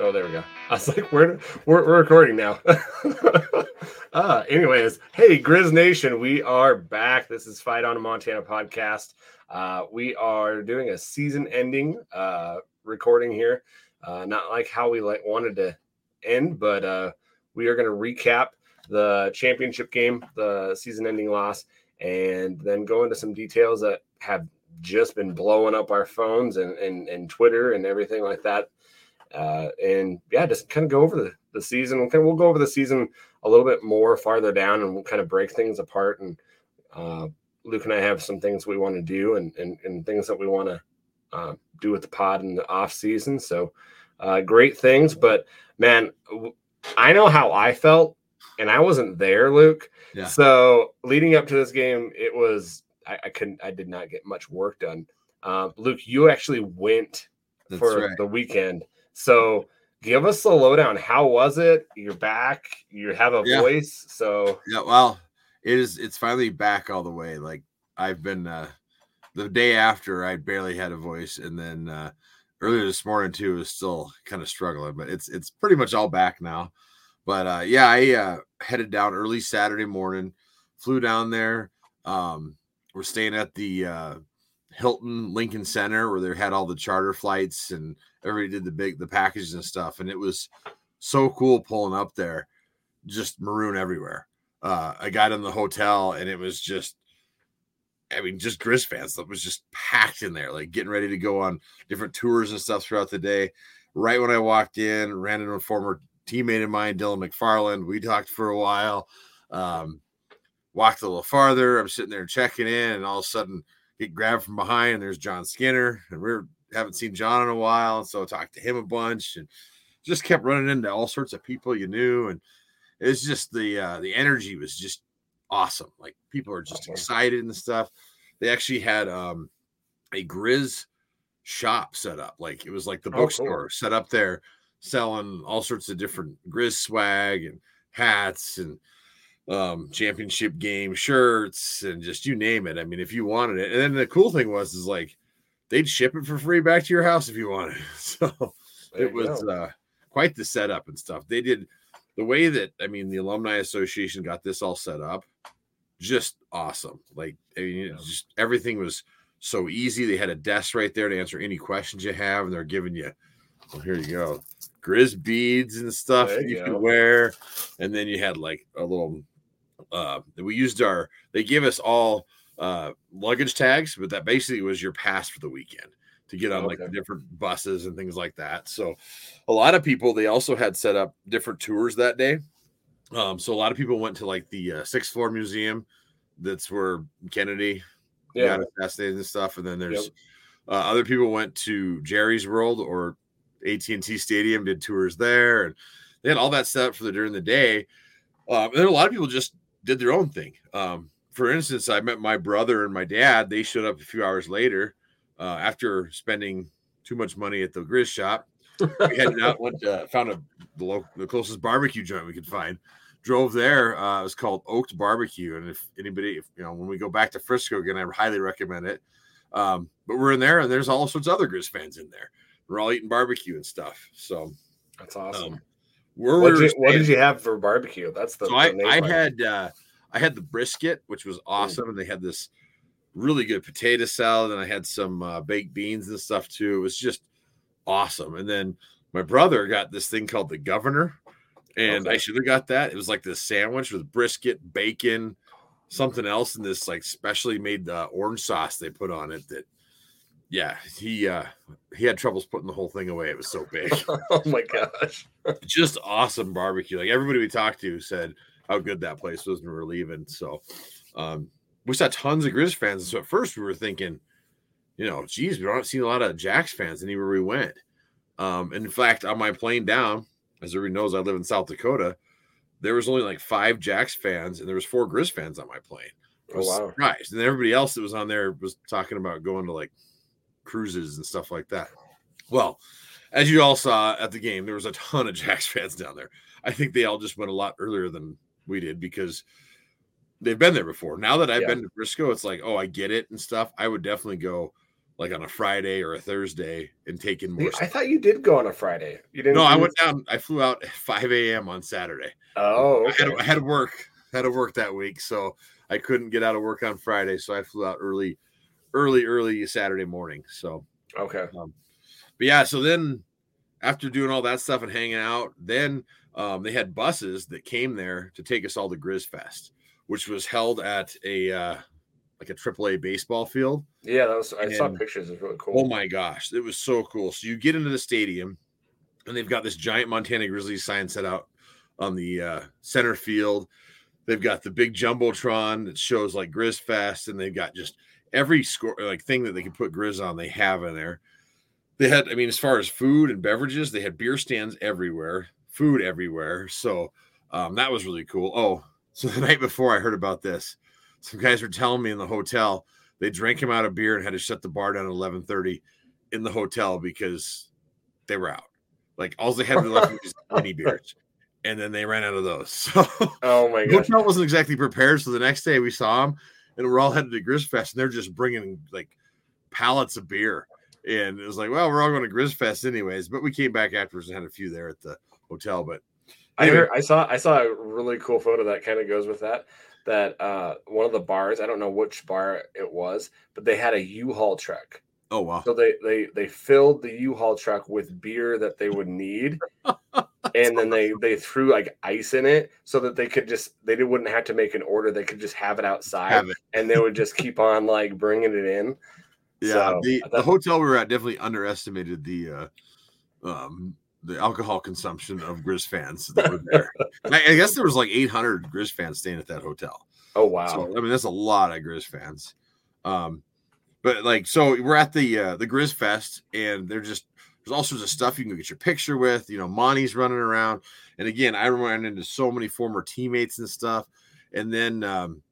Oh, there we go. I was like, we're we're, we're recording now. uh, anyways, hey, Grizz Nation, we are back. This is Fight on Montana podcast. Uh, we are doing a season-ending uh, recording here. Uh, not like how we like wanted to end, but uh, we are going to recap the championship game, the season-ending loss, and then go into some details that have just been blowing up our phones and, and, and Twitter and everything like that uh, and yeah, just kind of go over the, the season. We'll, kind of, we'll go over the season a little bit more farther down and we'll kind of break things apart. And uh, Luke and I have some things we want to do and, and, and things that we want to uh, do with the pod in the off season. So uh, great things, but man, I know how I felt and I wasn't there, Luke. Yeah. So leading up to this game, it was, I, I couldn't, I did not get much work done. Uh, Luke, you actually went That's for right. the weekend. So give us the lowdown. How was it? You're back. You have a yeah. voice. So yeah, well, it is. It's finally back all the way. Like I've been uh, the day after, I barely had a voice, and then uh, earlier this morning too was still kind of struggling, but it's it's pretty much all back now. But uh, yeah, I uh, headed down early Saturday morning, flew down there. Um, we're staying at the uh, Hilton Lincoln Center where they had all the charter flights and everybody did the big the packages and stuff, and it was so cool pulling up there, just maroon everywhere. Uh, I got in the hotel and it was just, I mean, just Grizz fans. That was just packed in there, like getting ready to go on different tours and stuff throughout the day. Right when I walked in, ran into a former teammate of mine, Dylan McFarland. We talked for a while. Um, walked a little farther. I'm sitting there checking in, and all of a sudden get grabbed from behind. And there's John Skinner, and we're haven't seen John in a while, so I talked to him a bunch and just kept running into all sorts of people you knew, and it was just the uh, the energy was just awesome. Like people are just excited and stuff. They actually had um, a Grizz shop set up, like it was like the bookstore oh, cool. set up there, selling all sorts of different Grizz swag and hats and um championship game shirts and just you name it. I mean, if you wanted it. And then the cool thing was is like they'd ship it for free back to your house if you wanted. So there it was uh, quite the setup and stuff. They did the way that I mean the alumni association got this all set up, just awesome. Like I mean, yeah. just everything was so easy. They had a desk right there to answer any questions you have, and they're giving you. Well, here you go, Grizz beads and stuff you, you could wear, and then you had like a little. Uh, we used our. They give us all uh, luggage tags, but that basically was your pass for the weekend to get on okay. like the different buses and things like that. So a lot of people they also had set up different tours that day. Um, so a lot of people went to like the uh, sixth floor museum. That's where Kennedy yeah. got assassinated and stuff. And then there's yep. uh, other people went to Jerry's World or AT and T Stadium, did tours there, and they had all that set up for the during the day. Um, and then a lot of people just did their own thing. Um, for instance, I met my brother and my dad. They showed up a few hours later uh, after spending too much money at the Grizz shop. We headed out, went uh, found a the, local, the closest barbecue joint we could find. Drove there. Uh, it was called Oak'd Barbecue, and if anybody, if, you know, when we go back to Frisco again, I highly recommend it. Um, but we're in there, and there's all sorts of other Grizz fans in there. We're all eating barbecue and stuff. So that's awesome. Um, what, did you, what, did you, have for barbecue? That's the. So I, I had uh, I had the brisket, which was awesome, and they had this really good potato salad, and I had some uh, baked beans and stuff too. It was just awesome. And then my brother got this thing called the Governor, and okay. I should have got that. It was like this sandwich with brisket, bacon, something else, and this like specially made uh, orange sauce they put on it. That yeah, he uh he had troubles putting the whole thing away. It was so big. oh my gosh, just awesome barbecue. Like everybody we talked to said how good that place was when we were leaving. So um, we saw tons of Grizz fans. So at first we were thinking, you know, geez, we don't see a lot of Jacks fans anywhere we went. Um, and in fact, on my plane down, as everybody knows, I live in South Dakota. There was only like five Jacks fans, and there was four Grizz fans on my plane. I was oh, wow. surprised. And everybody else that was on there was talking about going to like cruises and stuff like that. Well, as you all saw at the game, there was a ton of Jacks fans down there. I think they all just went a lot earlier than we did because they've been there before. Now that I've yeah. been to Frisco, it's like, oh, I get it and stuff. I would definitely go like on a Friday or a Thursday and take in more. I thought you did go on a Friday. You didn't. No, I went down. I flew out at 5 a.m. on Saturday. Oh, okay. I, had, I had to work. Had to work that week, so I couldn't get out of work on Friday. So I flew out early, early, early Saturday morning. So okay. Um, but yeah, so then after doing all that stuff and hanging out, then um, they had buses that came there to take us all to Grizz Fest, which was held at a uh, like a AAA baseball field. Yeah, that was. I and, saw pictures. It's really cool. Oh my gosh, it was so cool. So you get into the stadium, and they've got this giant Montana Grizzlies sign set out on the uh, center field. They've got the big jumbotron that shows like Grizz Fest, and they've got just every score like thing that they can put Grizz on. They have in there. They had, I mean, as far as food and beverages, they had beer stands everywhere, food everywhere. So um, that was really cool. Oh, so the night before I heard about this, some guys were telling me in the hotel they drank him out of beer and had to shut the bar down at 11:30 in the hotel because they were out. Like all they had left was mini beers, and then they ran out of those. So oh my god, hotel wasn't exactly prepared. So the next day we saw them, and we're all headed to Grizzfest, and they're just bringing like pallets of beer. And it was like, well, we're all going to Grizzfest anyways. But we came back afterwards and had a few there at the hotel. But anyway. I heard, I saw I saw a really cool photo that kind of goes with that that uh, one of the bars, I don't know which bar it was, but they had a U-Haul truck. Oh wow! So they they they filled the U-Haul truck with beer that they would need, and then they they threw like ice in it so that they could just they wouldn't have to make an order. They could just have it outside, have it. and they would just keep on like bringing it in. Yeah, so, the, the hotel we were at definitely underestimated the uh, um, the alcohol consumption of Grizz fans that were there. I, I, guess there was like 800 Grizz fans staying at that hotel. Oh wow! So, I mean, that's a lot of Grizz fans. Um, but like, so we're at the uh, the Grizz Fest, and they're just there's all sorts of stuff you can get your picture with. You know, Monty's running around, and again, I ran into so many former teammates and stuff. And then um,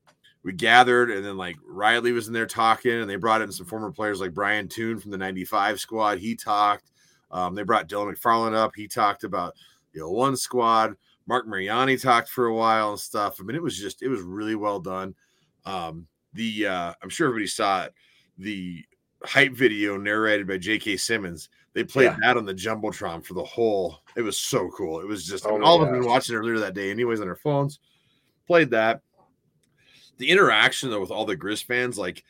we gathered, and then like Riley was in there talking, and they brought in some former players like Brian Toon from the '95 squad. He talked. Um, they brought Dylan McFarland up. He talked about the you know, one squad. Marc Mariani talked for a while and stuff. I mean, it was just it was really well done. Um, the uh, I'm sure everybody saw it. The hype video narrated by J.K. Simmons. They played yeah. that on the jumbotron for the whole. It was so cool. It was just oh I mean, all of them been watching earlier that day, anyways, on their phones. Played that. The interaction though with all the Grizz fans, like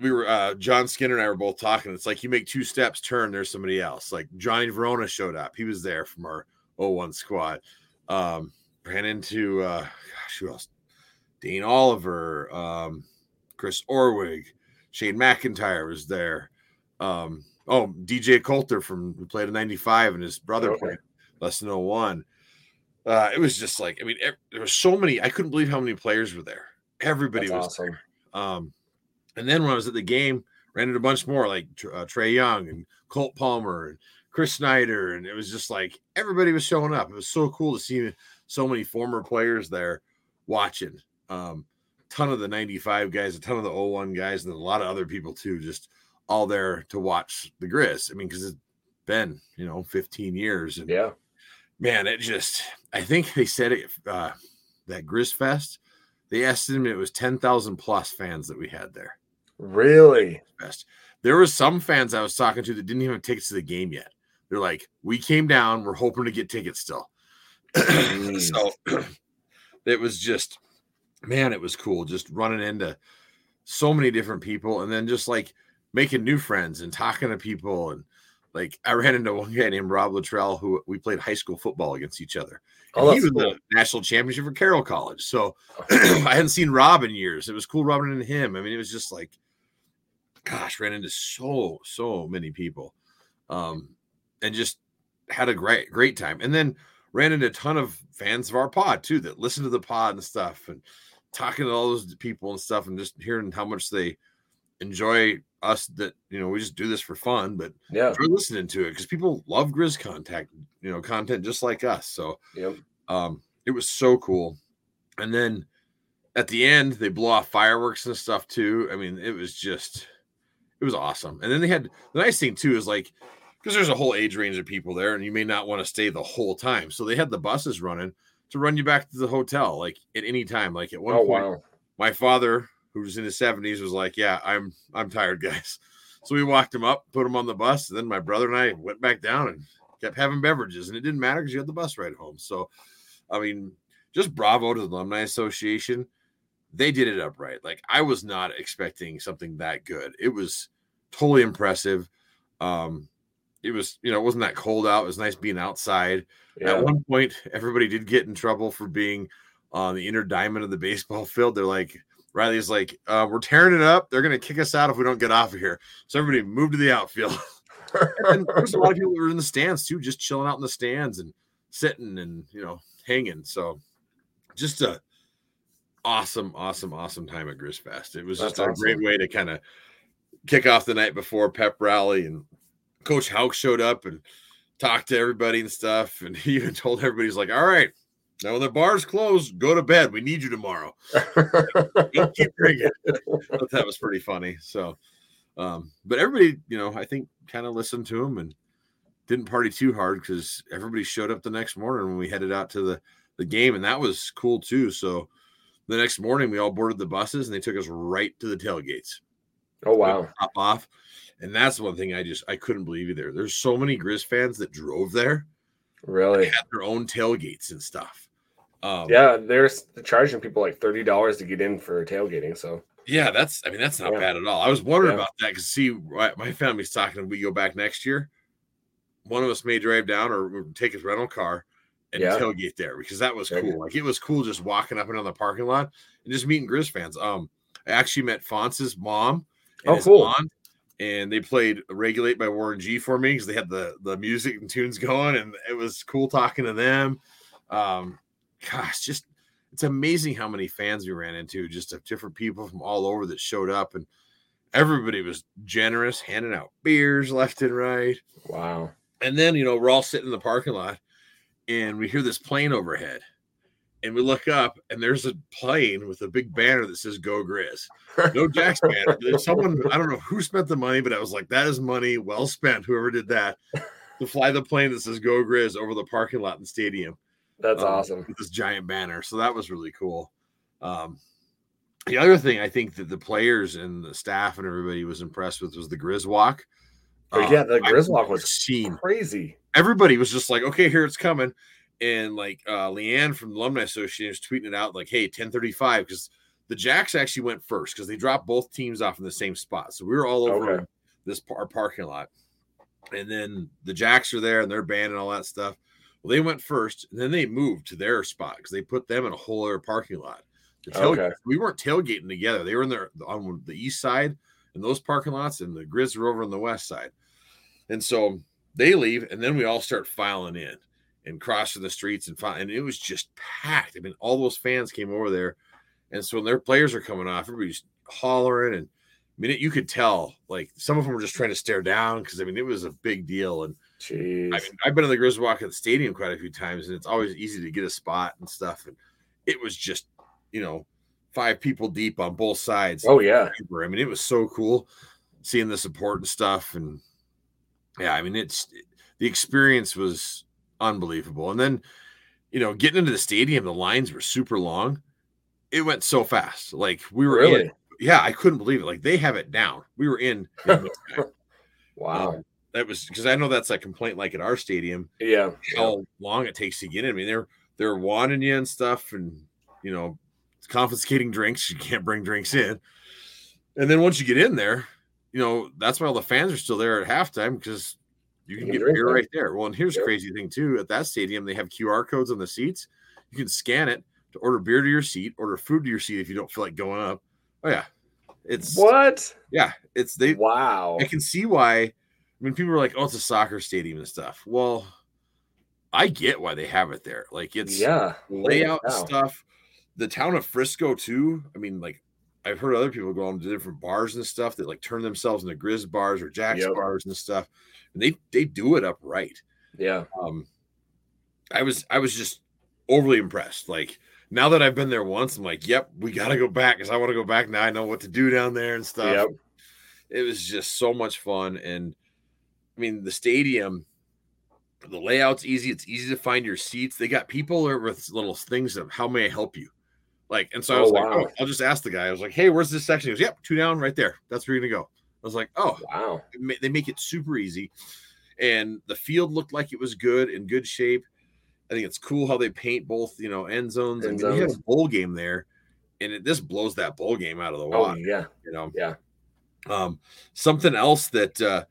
we were uh John Skinner and I were both talking. It's like you make two steps, turn, there's somebody else. Like Johnny Verona showed up. He was there from our 01 squad. Um, ran into uh gosh, who else? Dean Oliver, um, Chris Orwig, Shane McIntyre was there. Um, oh, DJ Coulter from who played in 95 and his brother okay. played less than 01. Uh, it was just like, I mean, there were so many, I couldn't believe how many players were there. Everybody That's was awesome. there. Um, and then when I was at the game, ran into a bunch more like uh, Trae Young and Colt Palmer and Chris Snyder, and it was just like everybody was showing up. It was so cool to see so many former players there watching. Um, ton of the 95 guys, a ton of the 01 guys, and a lot of other people too, just all there to watch the Grizz. I mean, because it's been, you know, 15 years. And yeah, man, it just, I think they said it, uh, that Grizz Fest, they estimated it was 10,000 plus fans that we had there. Really? Best. There were some fans I was talking to that didn't even have tickets to the game yet. They're like, we came down, we're hoping to get tickets still. Mm. so it was just, man, it was cool just running into so many different people and then just like making new friends and talking to people. And like, I ran into one guy named Rob Luttrell who we played high school football against each other. Oh, he was cool. the national championship for Carroll College. So I hadn't seen Rob in years. It was cool running into him. I mean, it was just like, gosh, ran into so so many people, um, and just had a great great time. And then ran into a ton of fans of our pod too that listen to the pod and stuff, and talking to all those people and stuff, and just hearing how much they enjoy us. That you know we just do this for fun, but yeah, enjoy listening to it because people love Grizz contact, you know, content just like us. So yep. um, it was so cool. And then at the end, they blow off fireworks and stuff too. I mean, it was just it was awesome. And then they had the nice thing too is like because there's a whole age range of people there, and you may not want to stay the whole time. So they had the buses running to run you back to the hotel, like at any time. Like at one oh, point, wow. my father, who was in his 70s, was like, Yeah, I'm I'm tired, guys. So we walked him up, put him on the bus, and then my brother and I went back down and kept having beverages, and it didn't matter because you had the bus ride home. So, I mean, just bravo to the Alumni Association. They did it upright. Like I was not expecting something that good. It was totally impressive. Um, it was, you know, it wasn't that cold out. It was nice being outside. Yeah. At one point, everybody did get in trouble for being on the inner diamond of the baseball field. They're like, Riley's like, uh, we're tearing it up. They're going to kick us out if we don't get off of here. So everybody moved to the outfield. and there's a lot of people that were in the stands too, just chilling out in the stands and sitting and, you know, hanging. So just a awesome, awesome, awesome time at Grizz Fest. It was That's just a awesome. great way to kind of kick off the night before pep rally and Coach Hauck showed up and talked to everybody and stuff. And he even told everybody, he's like, all right, now when the bar's closed, go to bed. We need you tomorrow. Don't keep drinking. That was pretty funny. So, um, but everybody, you know, I think kind of listened to him and didn't party too hard because everybody showed up the next morning when we headed out to the, the game. And that was cool too. So the next morning, we all boarded the buses and they took us right to the tailgates oh wow. hop off. And that's one thing I just I couldn't believe either. There's so many Grizz fans that drove there, Really? had their own tailgates and stuff. Um, Yeah, they're charging people like thirty dollars to get in for tailgating. So yeah, that's I mean that's not Yeah. bad at all. I was wondering Yeah. about that because see, my family's talking. We go back next year. One of us may drive down or take his rental car and Yeah. tailgate there because that was cool. Like it was cool just walking up and down the parking lot and just meeting Grizz fans. Um, I actually met Fonz's mom. And Oh, cool. and they played "Regulate" by Warren G for me because they had the the music and tunes going, and it was cool talking to them. Um, gosh, just it's amazing how many fans we ran into, just of different people from all over that showed up, and everybody was generous, handing out beers left and right. wow. And then, you know, we're all sitting in the parking lot and we hear this plane overhead. And we look up and there's a plane with a big banner that says Go Grizz. No Jack's banner. There's someone, I don't know who spent the money, but I was like, that is money well spent, whoever did that, to fly the plane that says Go Grizz over the parking lot in the stadium That's um, awesome. this giant banner. So that was really cool. Um, the other thing I think that the players and the staff and everybody was impressed with was the Grizz walk. Oh, yeah, the I've Grizz walk was seen Crazy. everybody was just like, okay, here it's coming. And like uh Leanne from the Alumni Association was tweeting it out like, hey, 1035, because the Jacks actually went first because they dropped both teams off in the same spot. So we were all over Okay. this par- parking lot. And then the Jacks are there and their band and all that stuff. Well, they went first, and then they moved to their spot because they put them in a whole other parking lot. Tailgate- Okay. We weren't tailgating together. They were in there on the east side in those parking lots, and the Grizz were over on the west side. And so they leave, and then we all start filing in and crossing the streets and fi- and it was just packed. I mean, all those fans came over there, and so when their players are coming off, everybody's hollering, and I mean, it, you could tell like some of them were just trying to stare down because I mean, it was a big deal. And Jeez. I mean, I've been in the Grizz Walk at the stadium quite a few times, and it's always easy to get a spot and stuff. And it was just, you know, five people deep on both sides. oh yeah. I mean, it was so cool seeing the support and stuff. And yeah, I mean, it's the experience was unbelievable. And then, you know, getting into the stadium, the lines were super long. It went so fast. Like we were in. Yeah, I couldn't believe it. Like they have it down. We were in. in. Wow. Um, that was because I know that's a complaint like at our stadium yeah. how long it takes to get in. I mean, they're they're wanting you and stuff, and you know, confiscating drinks. You can't bring drinks in. And then once you get in there, you know, that's why all the fans are still there at halftime because you can You get can beer right there. Well, and here's the crazy thing too: at that stadium, they have QR codes on the seats. You can scan it to order beer to your seat, order food to your seat if you don't feel like going up. Oh yeah, it's What? yeah, it's they Wow. I can see why. I mean, people are like, "Oh, it's a soccer stadium and stuff." Well, I get why they have it there. Like it's Yeah. layout stuff. The town of Frisco too. I mean, like I've heard other people go on to different bars and stuff that like turn themselves into Grizz bars or Jacks Yep. bars and stuff, and they they do it up right. Yeah. Um, I was I was just overly impressed. Like now that I've been there once, I'm like, "Yep, we got to go back because I want to go back now. I know what to do down there and stuff." Yep. it was just so much fun and i mean the stadium the layout's easy it's easy to find your seats they got people with little things of how may i help you like and so i Oh, was like oh, i'll just ask the guy i was like hey where's this section he goes yep two down right there that's where you're gonna go I was like, oh, Wow. they make it super easy. And the field looked like it was good in good shape. I think it's cool how they paint both, you know, end zones. End I mean, you have zones. a bowl game there, and it, this blows that bowl game out of the Oh water. yeah. You know, Yeah. Um, something else that uh,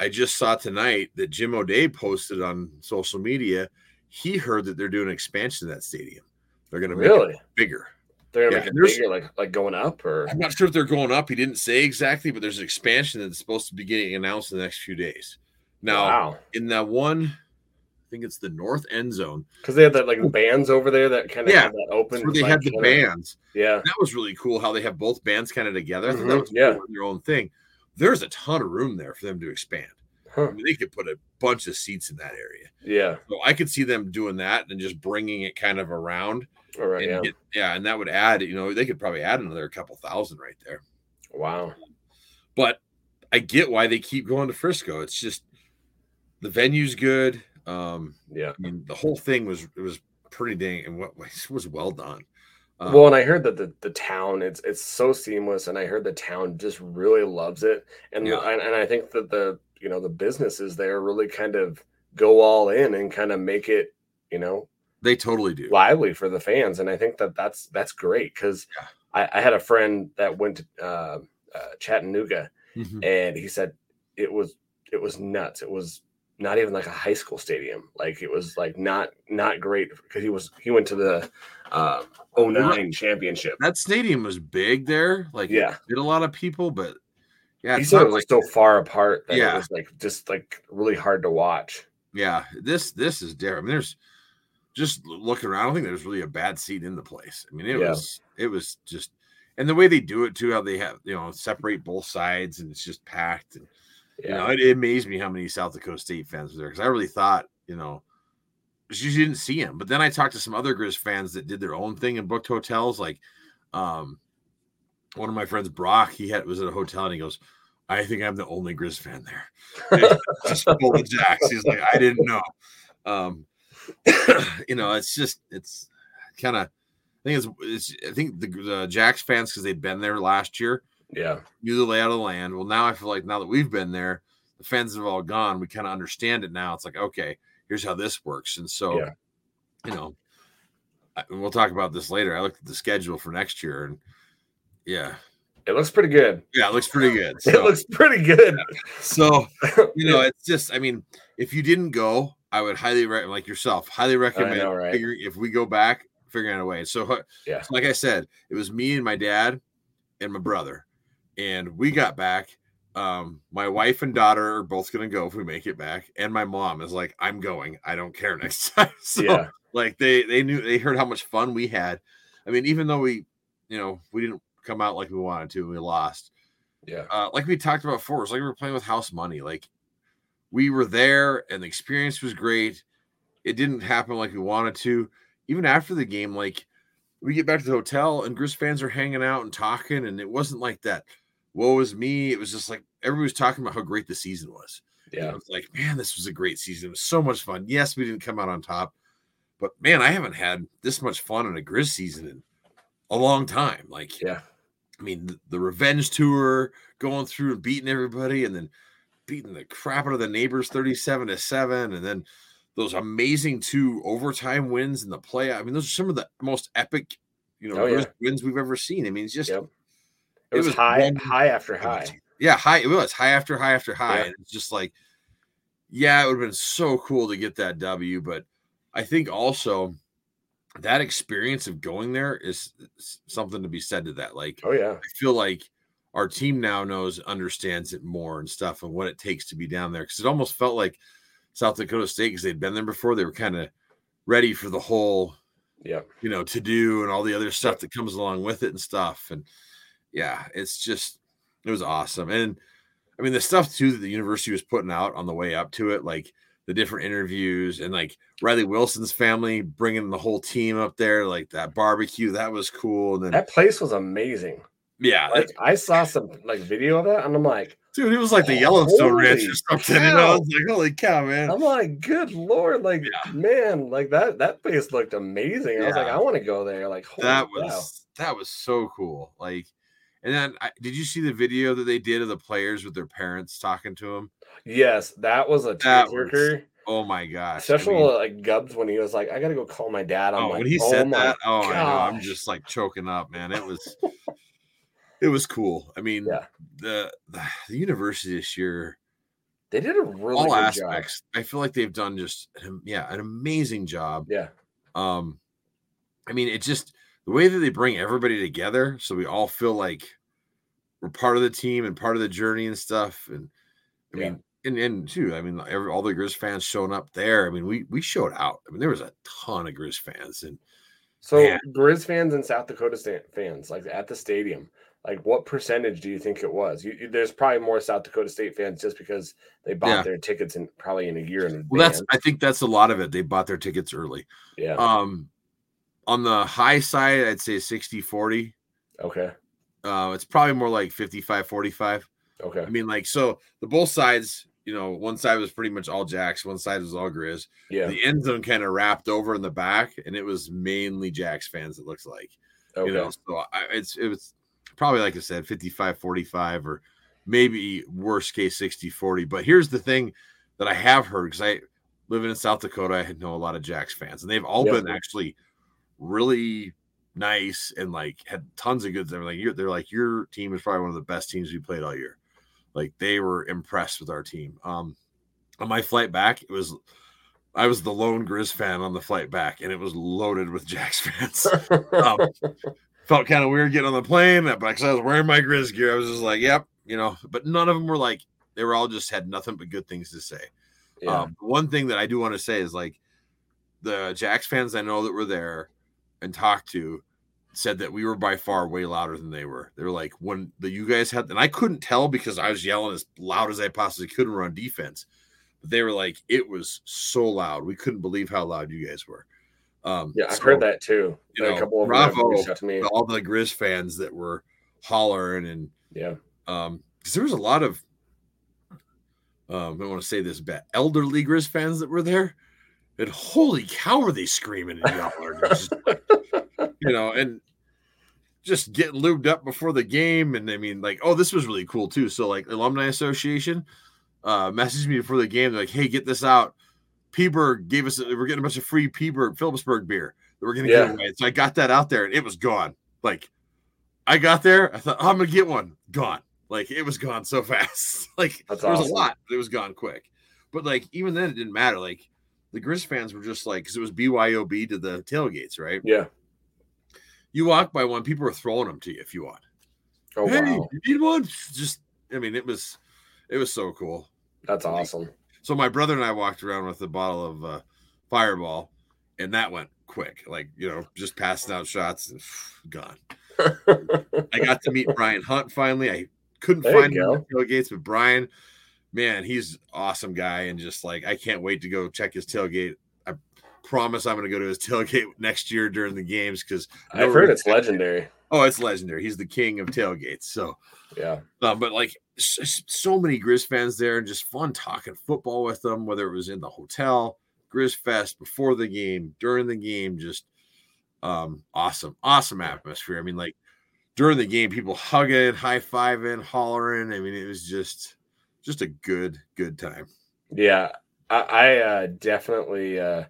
I just saw tonight that Jim O'Day posted on social media. He heard that they're doing an expansion of that stadium. They're going to make Really? it bigger. They're gonna Yeah, make it bigger, like like going up or I'm not sure if they're going up. He didn't say exactly, but there's an expansion that's supposed to be getting announced in the next few days. Now, wow. in that one, I think it's the north end zone. Because they had that like bands over there that kind of Yeah, that open. Where they like, had the bands. Yeah. That was really cool how they have both bands kind of together. Mhm, that was yeah. their own thing. There's a ton of room there for them to expand. I mean, they could put a bunch of seats in that area. Yeah. So I could see them doing that and just bringing it kind of around. All right. and Yeah. get- yeah, and that would add, you know, they could probably add another couple thousand right there. Wow. But I get why they keep going to Frisco. It's just the venue's good. Um, Yeah. I mean, the whole thing was it was pretty dang and what was well done. Um, well, and I heard that the, the town it's it's so seamless, and I heard the town just really loves it, and Yeah. and, and I think that the you know the businesses there really kind of go all in and kind of make it you know they totally do. lively for the fans, and I think that that's that's great because Yeah. I, I had a friend that went to uh, uh, Chattanooga, Mhm. and he said it was it was nuts. It was not even like a high school stadium. Like it was like not not great because he was he went to the uh, 09 championship. That stadium was big there. Like, it Yeah. did a lot of people, but yeah, he it's said not it was like- so far apart that Yeah. it was like just like really hard to watch. yeah, this this is different. I mean, there's just looking around. I don't think there's really a bad seat in the place. I mean, it Yeah. was it was just, and the way they do it too, how they have you know separate both sides and it's just packed. And Yeah, you know, it, it amazed me how many South Dakota State fans were there because I really thought you know. You didn't see him. but then I talked to some other Grizz fans that did their own thing and booked hotels. Like, um, one of my friends, Brock, he had was at a hotel and he goes, "I think I'm the only Grizz fan there." just full of jacks. He's like, I didn't know. Um, you know, it's just it's kind of. I think it's, it's. I think the, the Jacks fans because they'd been there last year yeah, knew the layout of the land. Well, now I feel like now that we've been there, the fans have all gone. We kind of understand it now. It's like okay, here's how this works, and so Yeah. you know, I, and we'll talk about this later. I looked at the schedule for next year, and yeah, it looks pretty good. yeah, it looks pretty good. It looks pretty good. so you know, it's just, I mean, if you didn't go, I would highly recommend, like yourself, highly recommend know, right? figuring if we go back, figuring out a way. So, Yeah. so like I said, it was me and my dad and my brother, and we got back. Um, my wife and daughter are both gonna go if we make it back, and my mom is like, "I'm going. I don't care next time." So, yeah, like they they knew they heard how much fun we had. I mean, even though we, you know, we didn't come out like we wanted to, we lost yeah, uh, like we talked about before, it's like we were playing with house money. Like we were there and the experience was great. It didn't happen like we wanted to. Even after the game, like we get back to the hotel and Grizz fans are hanging out and talking, and it wasn't like that. Woe is me. It was just like everybody was talking about how great the season was. yeah. It was like, man, this was a great season. It was so much fun. Yes, we didn't come out on top, but man, I haven't had this much fun in a Grizz season in a long time. Like, Yeah. I mean, the, the revenge tour, going through and beating everybody, and then beating the crap out of the neighbors 37 to 7, and then those amazing two overtime wins in the play. I mean, those are some of the most epic, you know, Oh, yeah. Wins we've ever seen. I mean, it's just Yep. It, was, high, one- high after high. yeah, high. It was high after high after high. Yeah. And it's just like, yeah, it would have been so cool to get that W. But I think also that experience of going there is something to be said to that. Like, Oh yeah, I feel like our team now knows, understands it more and stuff and what it takes to be down there. Cause it almost felt like South Dakota State, because they'd been there before, they were kind of ready for the whole yeah, you know, to do and all the other stuff that comes along with it and stuff. And yeah, it's just, it was awesome. And I mean, the stuff too that the university was putting out on the way up to it, like the different interviews and like Riley Wilson's family bringing the whole team up there, like that barbecue, that was cool. And then, that place was amazing. yeah, Like I saw some like video of that, and I'm like, dude, it was like the Yellowstone Ranch or something. You know, I was like, holy cow, man. I'm like, good lord, like Yeah. man, like that that place looked amazing. I was like, I want to go there. Like holy that cow. was that was so cool like And then I, did you see the video that they did of the players with their parents talking to them? Yes, that was a That was- tearjerker. Oh my gosh! I Especially mean, like Gubbs when he was like, "I gotta go call my dad." I'm oh, like, when he "Oh said that, oh, I know, I'm just like choking up, man. It was, it was cool. I mean, Yeah. the, the the university this year, They did a really all good aspects. I feel like they've done just yeah an amazing job. job. Yeah, Um, I mean, it just the way that they bring everybody together, so we all feel like we're part of the team and part of the journey and stuff. And I Yeah. mean, and and too, I mean, every, all the Grizz fans showing up there. I mean, we we showed out. I mean, there was a ton of Grizz fans, and So Man. Grizz fans and South Dakota sta- fans, like at the stadium, like what percentage do you think it was? You, you- there's probably more South Dakota State fans just because they bought Yeah. their tickets in probably in a year in well, that's I think that's a lot of it. They bought their tickets early. yeah. Um, on the high side, I'd say 60 40. okay. Uh, it's probably more like 55 45. Okay. I mean, like, so the both sides, you know, one side was pretty much all Jacks, one side was all Grizz. Yeah. The end zone kind of wrapped over in the back, and it was mainly Jacks fans, it looks like. Okay. You know, so I, it's it was probably like I said, 55 45 or maybe worst case 60 40. But here's the thing that I have heard because I living in South Dakota, I know a lot of Jacks fans, and they've all Yeah. been actually really nice and like had tons of goods. They're like, you're, they're like, your team is probably one of the best teams we played all year. Like they were impressed with our team. Um, on my flight back, it was I was the lone Grizz fan on the flight back, and it was loaded with Jacks fans. um, felt kind of weird getting on the plane, but because I was wearing my Grizz gear, I was just like, "Yep," you know. But none of them were like they were all just had nothing but good things to say. yeah. Um, one thing that I do want to say is like the Jacks fans I know that were there and talked to said that we were by far way louder than they were. They were like when the you guys had, and I couldn't tell because I was yelling as loud as I possibly could run defense. But they were like, it was so loud. We couldn't believe how loud you guys were. Um, yeah, I've heard that too. you a know, couple of bravo to me. all the Grizz fans that were hollering and Yeah. um because there was a lot of um I don't want to say this but elderly Grizz fans that were there. And holy cow, were they screaming and? It was just you know, and just getting lubed up before the game. And I mean, like, oh, this was really cool too. So, like, Alumni Association uh messaged me before the game. They're like, hey, get this out. Peaburg gave us, we're getting a bunch of free Peaburg, Philipsburg beer that we're going to Yeah. give away. So I got that out there and it was gone. Like, I got there, I thought, I'm going to get one. Gone. Like, it was gone so fast. like, That's there was awesome. a lot, but it was gone quick. But, like, even then, it didn't matter. Like, the Grizz fans were just like, because it was BYOB to the tailgates, right? Yeah. You walk by one, people were throwing them to you if you want. Oh hey, wow. you need one? Just, I mean, it was, it was so cool. That's awesome. So my brother and I walked around with a bottle of uh, Fireball, and that went quick. Like you know, just passing out shots, and gone. I got to meet Brian Hunt finally. I couldn't There find him go. at the tailgates, but Brian, man, he's awesome guy, and just like I can't wait to go check his tailgate. I promise I'm going to go to his tailgate next year during the games because I've heard it's legendary. Oh, it's legendary. He's the king of tailgates. So Yeah. uh, but like s- s- so many Grizz fans there and just fun talking football with them, whether it was in the hotel, Grizz Fest, before the game, during the game, just um awesome, awesome atmosphere. I mean, like during the game, people hugging, high fiving, hollering. I mean, it was just just a good, good time. Yeah, I, I uh, definitely uh,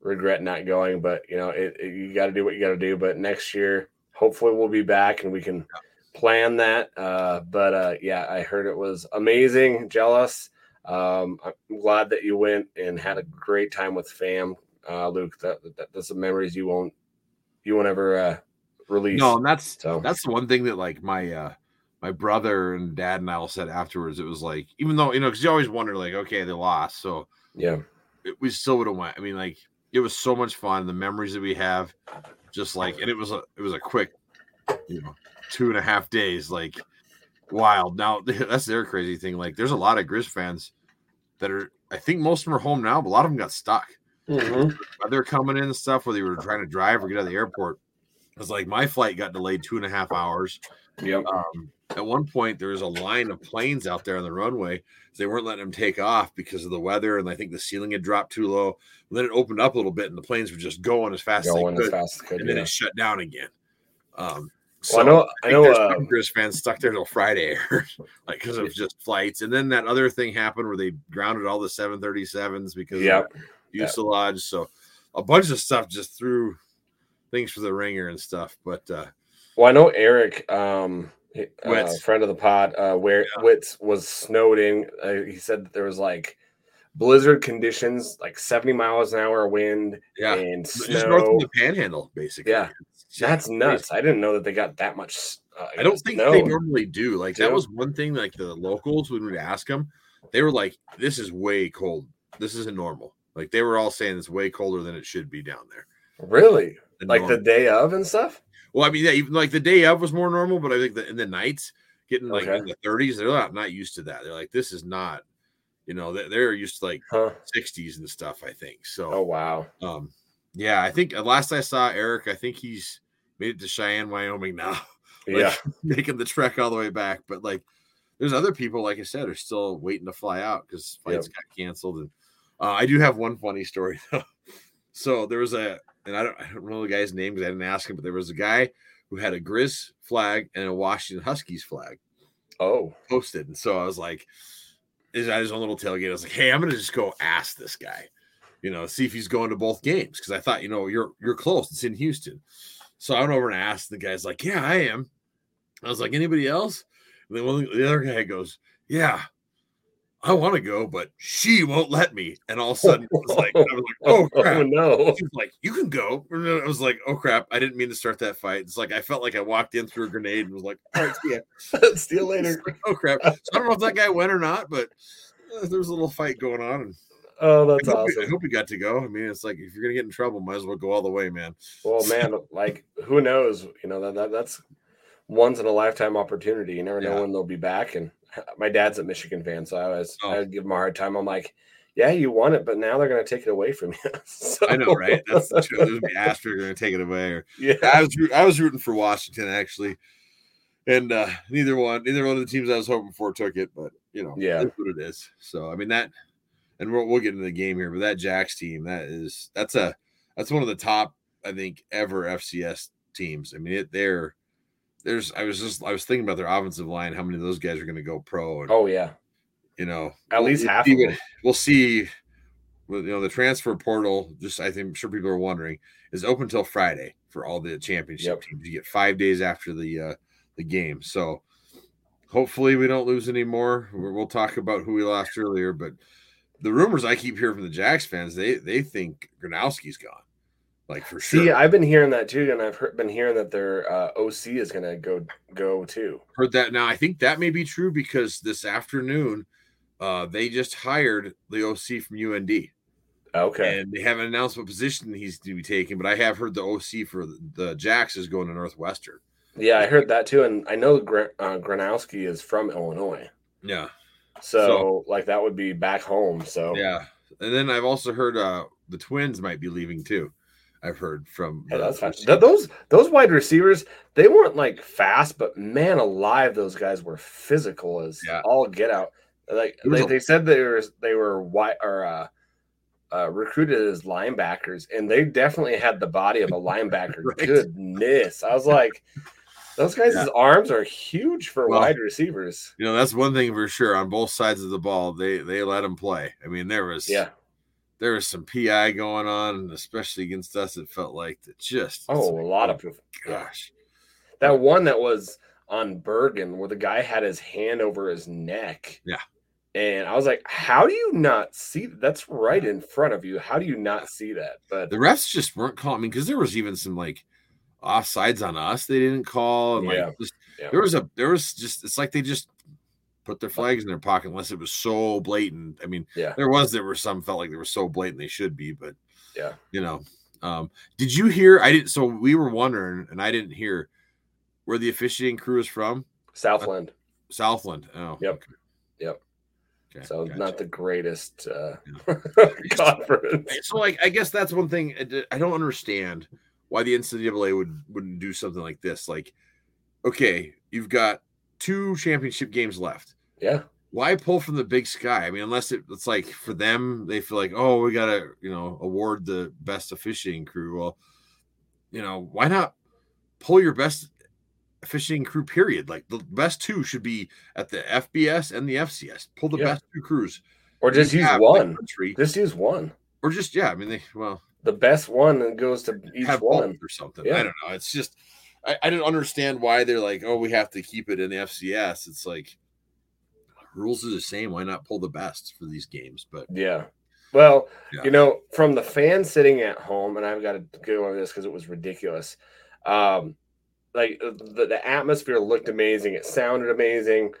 regret not going, but you know, it, it- you got to do what you got to do. But next year, hopefully, we'll be back and we can plan that. Uh, but uh, yeah, I heard it was amazing. Jealous. Um, I'm glad that you went and had a great time with fam, uh, Luke. That, that that's some memories you won't you won't ever uh, release. No, and that's So- that's the one thing that like my uh my brother and dad and I all said afterwards. It was like, even though you know, because you always wonder, like, okay, they lost, so yeah, it, we still would have went. I mean, like it was so much fun. The memories that we have, just like, and it was a it was a quick, you know, two and a half days, like wild. Now that's their crazy thing. Like, there's a lot of Grizz fans that are. I think most of them are home now, but a lot of them got stuck. Mhm. They're coming in and stuff, whether you were trying to drive or get out of the airport. It's like my flight got delayed two and a half hours. Yep, Um, at one point, there was a line of planes out there on the runway. They weren't letting them take off because of the weather, and I think the ceiling had dropped too low. And then it opened up a little bit, and the planes were just going as fast going as they as could, fast as could. and then it shut down again. Um, So Well, I know- I think know, Grizz fans stuck there till Friday, like because of just flights. And then that other thing happened where they grounded all the 737s because Yep. of fuselage. So a bunch of stuff just threw things for the ringer and stuff. But uh, Well, I know Eric, um, uh, friend of the pod, uh, where Yeah. Witz was snowed in. Uh, he said that there was like blizzard conditions, like 70 miles an hour wind yeah, and just north snow. of the panhandle, basically. Yeah. That's nuts. I didn't know that they got that much. Uh, I don't think snow. they normally do. Like that was one thing. Like the locals when we ask them, they were like, "This is way cold. This isn't normal." Like they were all saying it's way colder than it should be down there. really like the day of and stuff. Well, I mean, yeah, even like the day of was more normal, but I think that in the nights, getting like Okay. in the 30s, they're not not used to that. They're like, "This is not." You know, they- they're used to like Huh. 60s and stuff. I think so. Oh wow. Um, yeah, I think last I saw Eric, I think he's made it to Cheyenne, Wyoming now. Like, yeah. making the trek all the way back. But like, there's other people, like I said, are still waiting to fly out because flights got canceled. And uh, I do have one funny story though. So there was a, and I don't, I don't know the guy's name because I didn't ask him, but there was a guy who had a Grizz flag and a Washington Huskies flag Oh. posted. And so I was like, is at his own little tailgate. I was like, hey, I'm gonna just go ask this guy, you know, see if he's going to both games because I thought, you know, you're you're close. It's in Houston. So I went over and asked. The guy's like, yeah, I am. I was like, anybody else? And then one, the other guy goes, yeah. I want to go, but she won't let me. And all of a sudden, it was like, I was like, oh crap. Oh no. She was like, "You can go." And I was like, "Oh crap!" I didn't mean to start that fight. It's like I felt like I walked in through a grenade and was like, "All right, see ya." See you later. Like, oh crap! So I don't know if that guy went or not, but uh, there was a little fight going on, and Oh, that's I we- I hope we got to go. I mean, it's like if you're gonna get in trouble, might as well go all the way, man. Well, man, like who knows? You know that, that that's once in a lifetime opportunity. You never know Yeah. when they'll be back. And my dad's a Michigan fan, so I was I Oh. would give him a hard time. I'm like, yeah, you won it, but now they're going to take it away from you. so, I know, right? That's the truth. There's be Asper gonna take it away. Or yeah. I was I was rooting for Washington actually, and uh, neither one neither one of the teams I was hoping for took it. But you know, Yeah. that's what it is. So I mean that, and we'll, we'll get into the game here. But that Jacks team, that is that's a that's one of the top I think ever FCS teams. I mean it they're there's I was just I was thinking about their offensive line, how many of those guys are going to go pro, and Oh yeah. you know At we'll- least half see of what- them. We'll see. Well, you know the transfer portal. Just I think I'm sure people are wondering is open till Friday for all the championship Yep. teams. You get five days after the uh, the game, so hopefully we don't lose any more. We're- We'll talk about who we lost earlier, but the rumors I keep hearing from the Jacks fans they they think Gronowski's gone, like for sure. See, I've been hearing that too, and I've heard, been hearing that their uh, OC is going to go go too. heard that now. I think that may be true because this afternoon uh, they just hired the OC from UND. Okay. and they haven't announced what position he's to be taking, but I have heard the OC for the, the Jacks is going to Northwestern. yeah, I heard that too, and I know Gr- uh, Gronowski is from Illinois, Yeah, so, So- like that would be back home. So yeah. And then I've also heard uh, the Twins might be leaving too. I've heard from the that's fine. Th- those those wide receivers, they weren't like fast, but man alive, those guys were physical as Yeah. all get out. Like they, a- they said they were they were white or uh, uh, recruited as linebackers, and they definitely had the body of a linebacker. Right. Goodness, I was like, those guys' Yeah. arms are huge for Well, wide receivers. You know, that's one thing for sure. On both sides of the ball, they they let them play. I mean, there was Yeah. There was some PI going on, and especially against us. It felt like that just Oh, a lot oh of yeah. gosh. that one that was on Bergen where the guy had his hand over his neck. Yeah. And I was like, how do you not see that's right in front of you? How do you not see that? But the refs just weren't calling. I mean, because there was even some like offsides on us they didn't call, and Yeah. like just, Yeah. there was a there was just it's like they just put their flags in their pocket unless it was so blatant. I mean, Yeah. there was there were some felt like they were so blatant they should be, but Yeah. you know. Um, did you hear? I didn't. So we were wondering, and I didn't hear where the officiating crew is from. Southland. Southland. Oh, Yep. okay. Yep. Okay, So gotcha. not the greatest uh, conference. so like I guess that's one thing I don't understand why the NCAA would wouldn't do something like this. Like, okay, you've got two championship games left. Yeah. Why pull from the big sky? I mean, unless it, it's like for them, they feel like, oh, we gotta, you know, award the best officiating crew. Well, you know, why not pull your best officiating crew. Period. Like the best two should be at the FBS and the FCS. Pull the Yeah. best two crews, Or just use one. Just use one. or just yeah. I mean, they well The best one goes to each have one. or something. Yeah. I don't know. It's just I, I don't understand why they're like, oh, we have to keep it in the FCS. It's like rules are the same. Why not pull the best for these games? But Yeah. Well, Yeah. you know, from the fans sitting at home, and I've got to go over this because it was ridiculous. Um, like uh, the, the atmosphere looked amazing. It sounded amazing.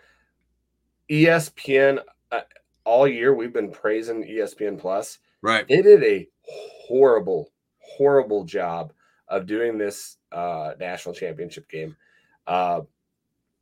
ESPN, uh, all year we've been praising ESPN Plus. right, They did a horrible, horrible job of doing this uh, national championship game. Uh,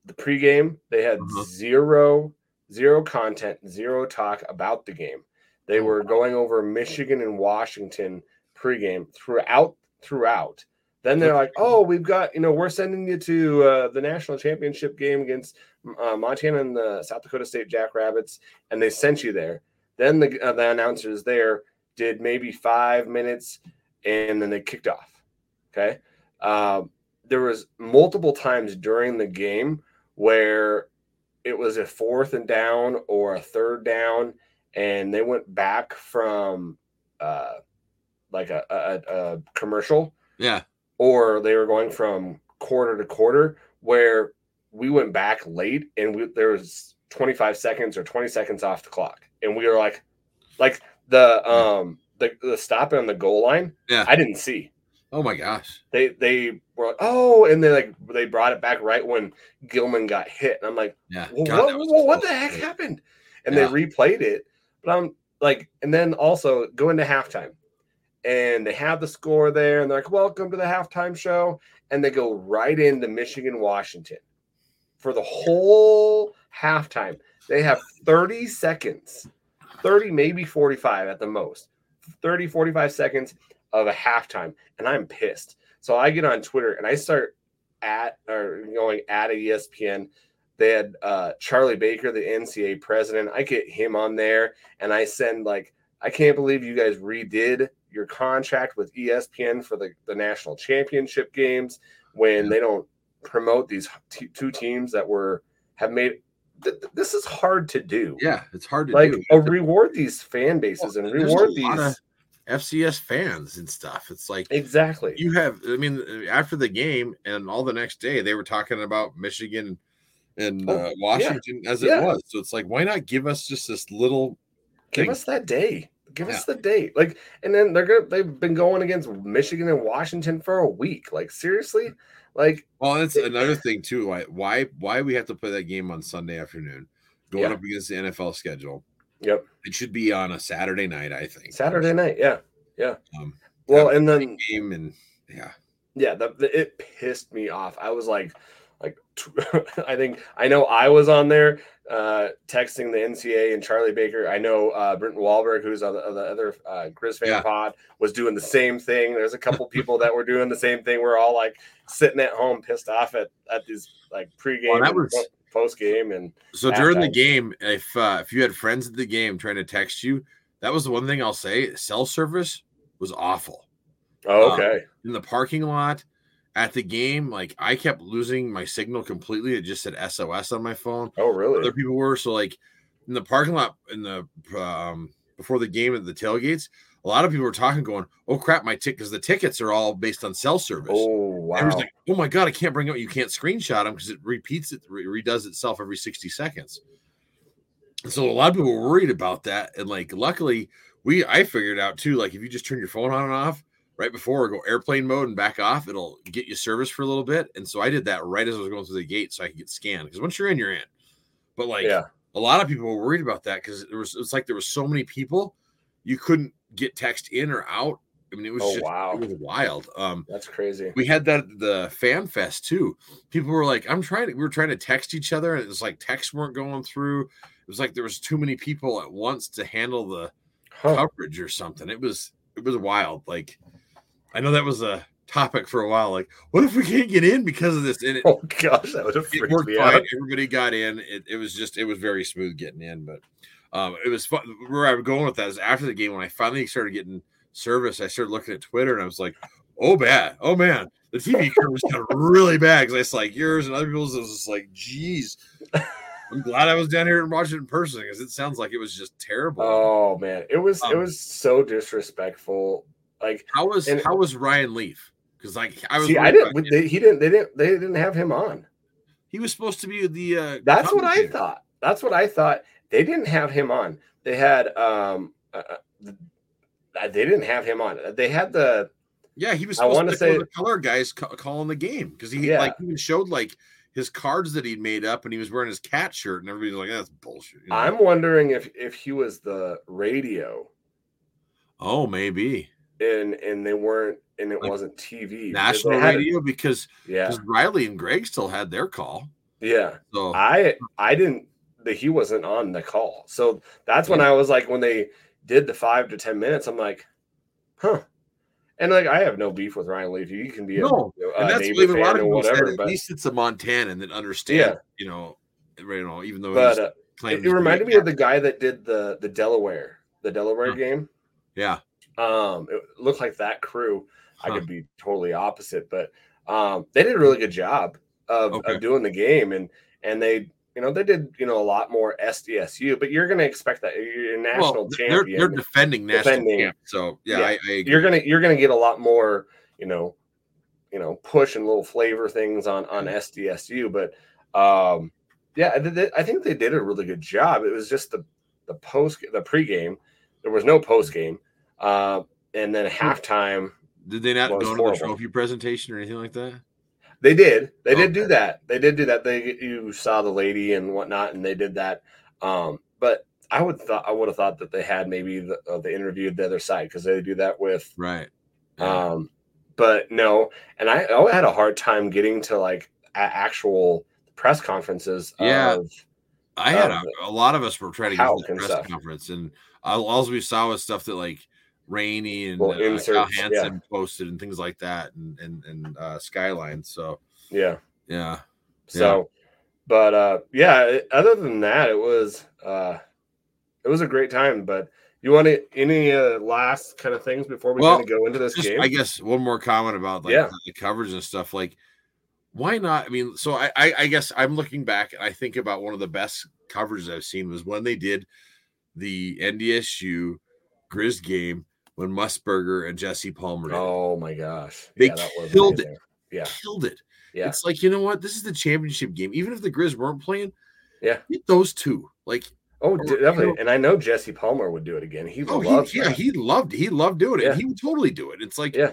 the pregame, they had Uh-huh. zero, zero content, zero talk about the game. They Oh, were going over Michigan and Washington pregame throughout, throughout. Then they're like, "Oh, we've got you know, we're sending you to uh, the national championship game against uh, Montana and the South Dakota State Jackrabbits," and they sent you there. Then the uh, the announcers there did maybe five minutes, and then they kicked off. Okay, um, there was multiple times during the game where it was a fourth and down or a third down, and they went back from uh, like a, a, a commercial. Yeah, or they were going from quarter to quarter where we went back late and we, there was 25 seconds or 20 seconds off the clock. And we were like like the um the, the stop on the goal line Yeah. i didn't see Oh my gosh, they they were like oh and they like they brought it back right when Gillman got hit and i'm like yeah. well, God, what, well, what the heck happened? And Yeah. they replayed it, but I'm like, and then also go into halftime, and they have the score there, and they're like, "Welcome to the halftime show," and they go right into Michigan, Washington, for the whole halftime. They have 30 seconds, 30 maybe 45 at the most, 30 45 seconds of a halftime, and I'm pissed. So I get on Twitter and I start at or going at a ESPN they had uh, Charlie Baker, the NCAA president. I get him on there and I send like, I can't believe you guys redid your contract with ESPN for the, the national championship games when they don't promote these t- two teams that were have made. Th- th- this is hard to do. Yeah, it's hard to like do. uh, reward these fan bases and reward these of FCS fans and stuff. It's like exactly. you have. I mean, after the game and all the next day, they were talking about Michigan and Oh, uh, Washington as Yeah. it was. So it's like, why not give us just this little? Give thing. us that day. Give us the date. Like, and then they're gonna they've been going against Michigan and Washington for a week. Like, seriously? Like, Well, that's another thing too. Why why why we have to play that game on Sunday afternoon, going Yeah. up against the NFL schedule. yep. It should be on a Saturday night, I think. Saturday night, yeah. Yeah. Um, Well, and then game and yeah, yeah, the, the, it pissed me off. I was like, like I think I know I was on there uh, texting the NCA and Charlie Baker. I know uh, Brenton Wahlberg, who's on the, on the other uh, Grizz fan Yeah. pod, was doing the same thing. There's a couple people that were doing the same thing. We're all like sitting at home, pissed off at at these like pregame Well, that was- post game, and So during the game, if uh, if you had friends at the game trying to text you, that was the one thing I'll say. Cell service was awful oh, Um, okay, in the parking lot. At the game, like I kept losing my signal completely. It just said SOS on my phone. oh really? Other people were so like in the parking lot in the um before the game at the tailgates. A lot of people were talking, going, "Oh crap, my ticket!" Because the tickets are all based on cell service. Oh wow, like, "Oh my god, I can't bring up. You can't screenshot them because it repeats it, re- redoes itself every sixty seconds." And so a lot of people were worried about that, and like, luckily, we I figured out too. Like, if you just turn your phone on and off right before, or go airplane mode and back off, it'll get you service for a little bit. And so I did that right as I was going through the gate, so I could get scanned. Because once you're in, you're in. But like, yeah, a lot of people were worried about that because it was it's like there was so many people, you couldn't get text in or out. I mean, it was Oh, just wow. it was wild. Um, that's crazy. we had that the fan fest too. People were like, I'm trying to, we were trying to text each other, and it was like texts weren't going through. It was like there was too many people at once to handle the Huh. coverage or something. It was it was wild. Like I know that was a topic for a while. Like, what if we can't get in because of this? And it, Oh gosh, that would have freaked worked me fine. out. Everybody got in. It, it was just it was very smooth getting in, but um, it was fun. Where I was going with that is after the game when I finally started getting service, I started looking at Twitter and I was like, oh bad, oh man, the TV kind of really bad because it's like yours and other people's. It was just like, geez. I'm glad I was down here and watched it in person because it sounds like it was just terrible. Oh man, it was it Um, was so disrespectful. Like, how was and- how was Ryan Leaf? Because like I was, see, I didn't. They, he didn't. They didn't. They didn't have him on. he was supposed to be the. uh That's what I thought. That's what I thought. They didn't have him on. They had um. Uh, uh, they didn't have him on. They had the Yeah, he was I wanna say- say the color guys calling the game because he Yeah. like even showed like his cards that he'd made up and he was wearing his cat shirt and everybody's like, that's bullshit. you know? I'm wondering if if he was the radio oh maybe and and they weren't and it Like wasn't TV. because national it- radio because Yeah, because Riley and Greg still had their call. yeah. So I I didn't that he wasn't on the call. So that's when I was like when they did the five to ten minutes, I'm like, huh. And like I have no beef with Ryan Leaf. You can be a, No, and that's neighbor a lot of people whatever, said. At but, least it's a Montanan that understands, Yeah. you know, you know, even though but uh, it, it reminded me of the guy that did the the Delaware the Delaware Huh. game. yeah. Um, it looked like that crew. I could be totally opposite, but um, they did a really good job of, Okay. of doing the game, and and they you know they did you know a lot more SDSU, but you're going to expect that you're a national Well, they're, champion. they're defending national Defending. champ. So yeah, Yeah. I, I you're gonna you're gonna get a lot more you know you know push and little flavor things on on SDSU, but um yeah, I, I think they did a really good job. It was just the the post the pregame. There was no post game, uh, and then halftime Did they not go to the trophy presentation or anything like that? They did. They did do that. They did do that. They you saw the lady and whatnot, and they did that. Um, but I would thought I would have thought that they had maybe the, uh, they interviewed the other side because they do that with. Right. Yeah. Um, but no, and I, I had a hard time getting to like actual press conferences. Yeah. Of, I had um, a, a lot of us were trying to get to the press stuff. conference, and all, all we saw was stuff that like Rainey and Little uh, Kyle inserts, yeah. Posted and things like that, and and and uh, Skyline. So yeah. yeah, So, but uh, yeah. Other than that, it was uh, it was a great time. But you want to, any uh, last kind of things before we Well, kind of go into this just game? I guess one more comment about like Yeah. the coverage and stuff. Like, why not? I mean, so I, I I guess I'm looking back and I think about one of the best coverages I've seen was when they did the NDSU Grizz game when Musburger and Jesse Palmer. Oh my gosh. They yeah, killed it. Yeah. killed it. Yeah. It's like, you know what? This is the championship game. Even if the Grizz weren't playing, Yeah. get those two. Like, Oh, Or, d- you definitely. know- and I know Jesse Palmer would do it again. He oh, loves he, yeah, that. he loved it. he loved doing it. Yeah. He would totally do it. It's like, Yeah.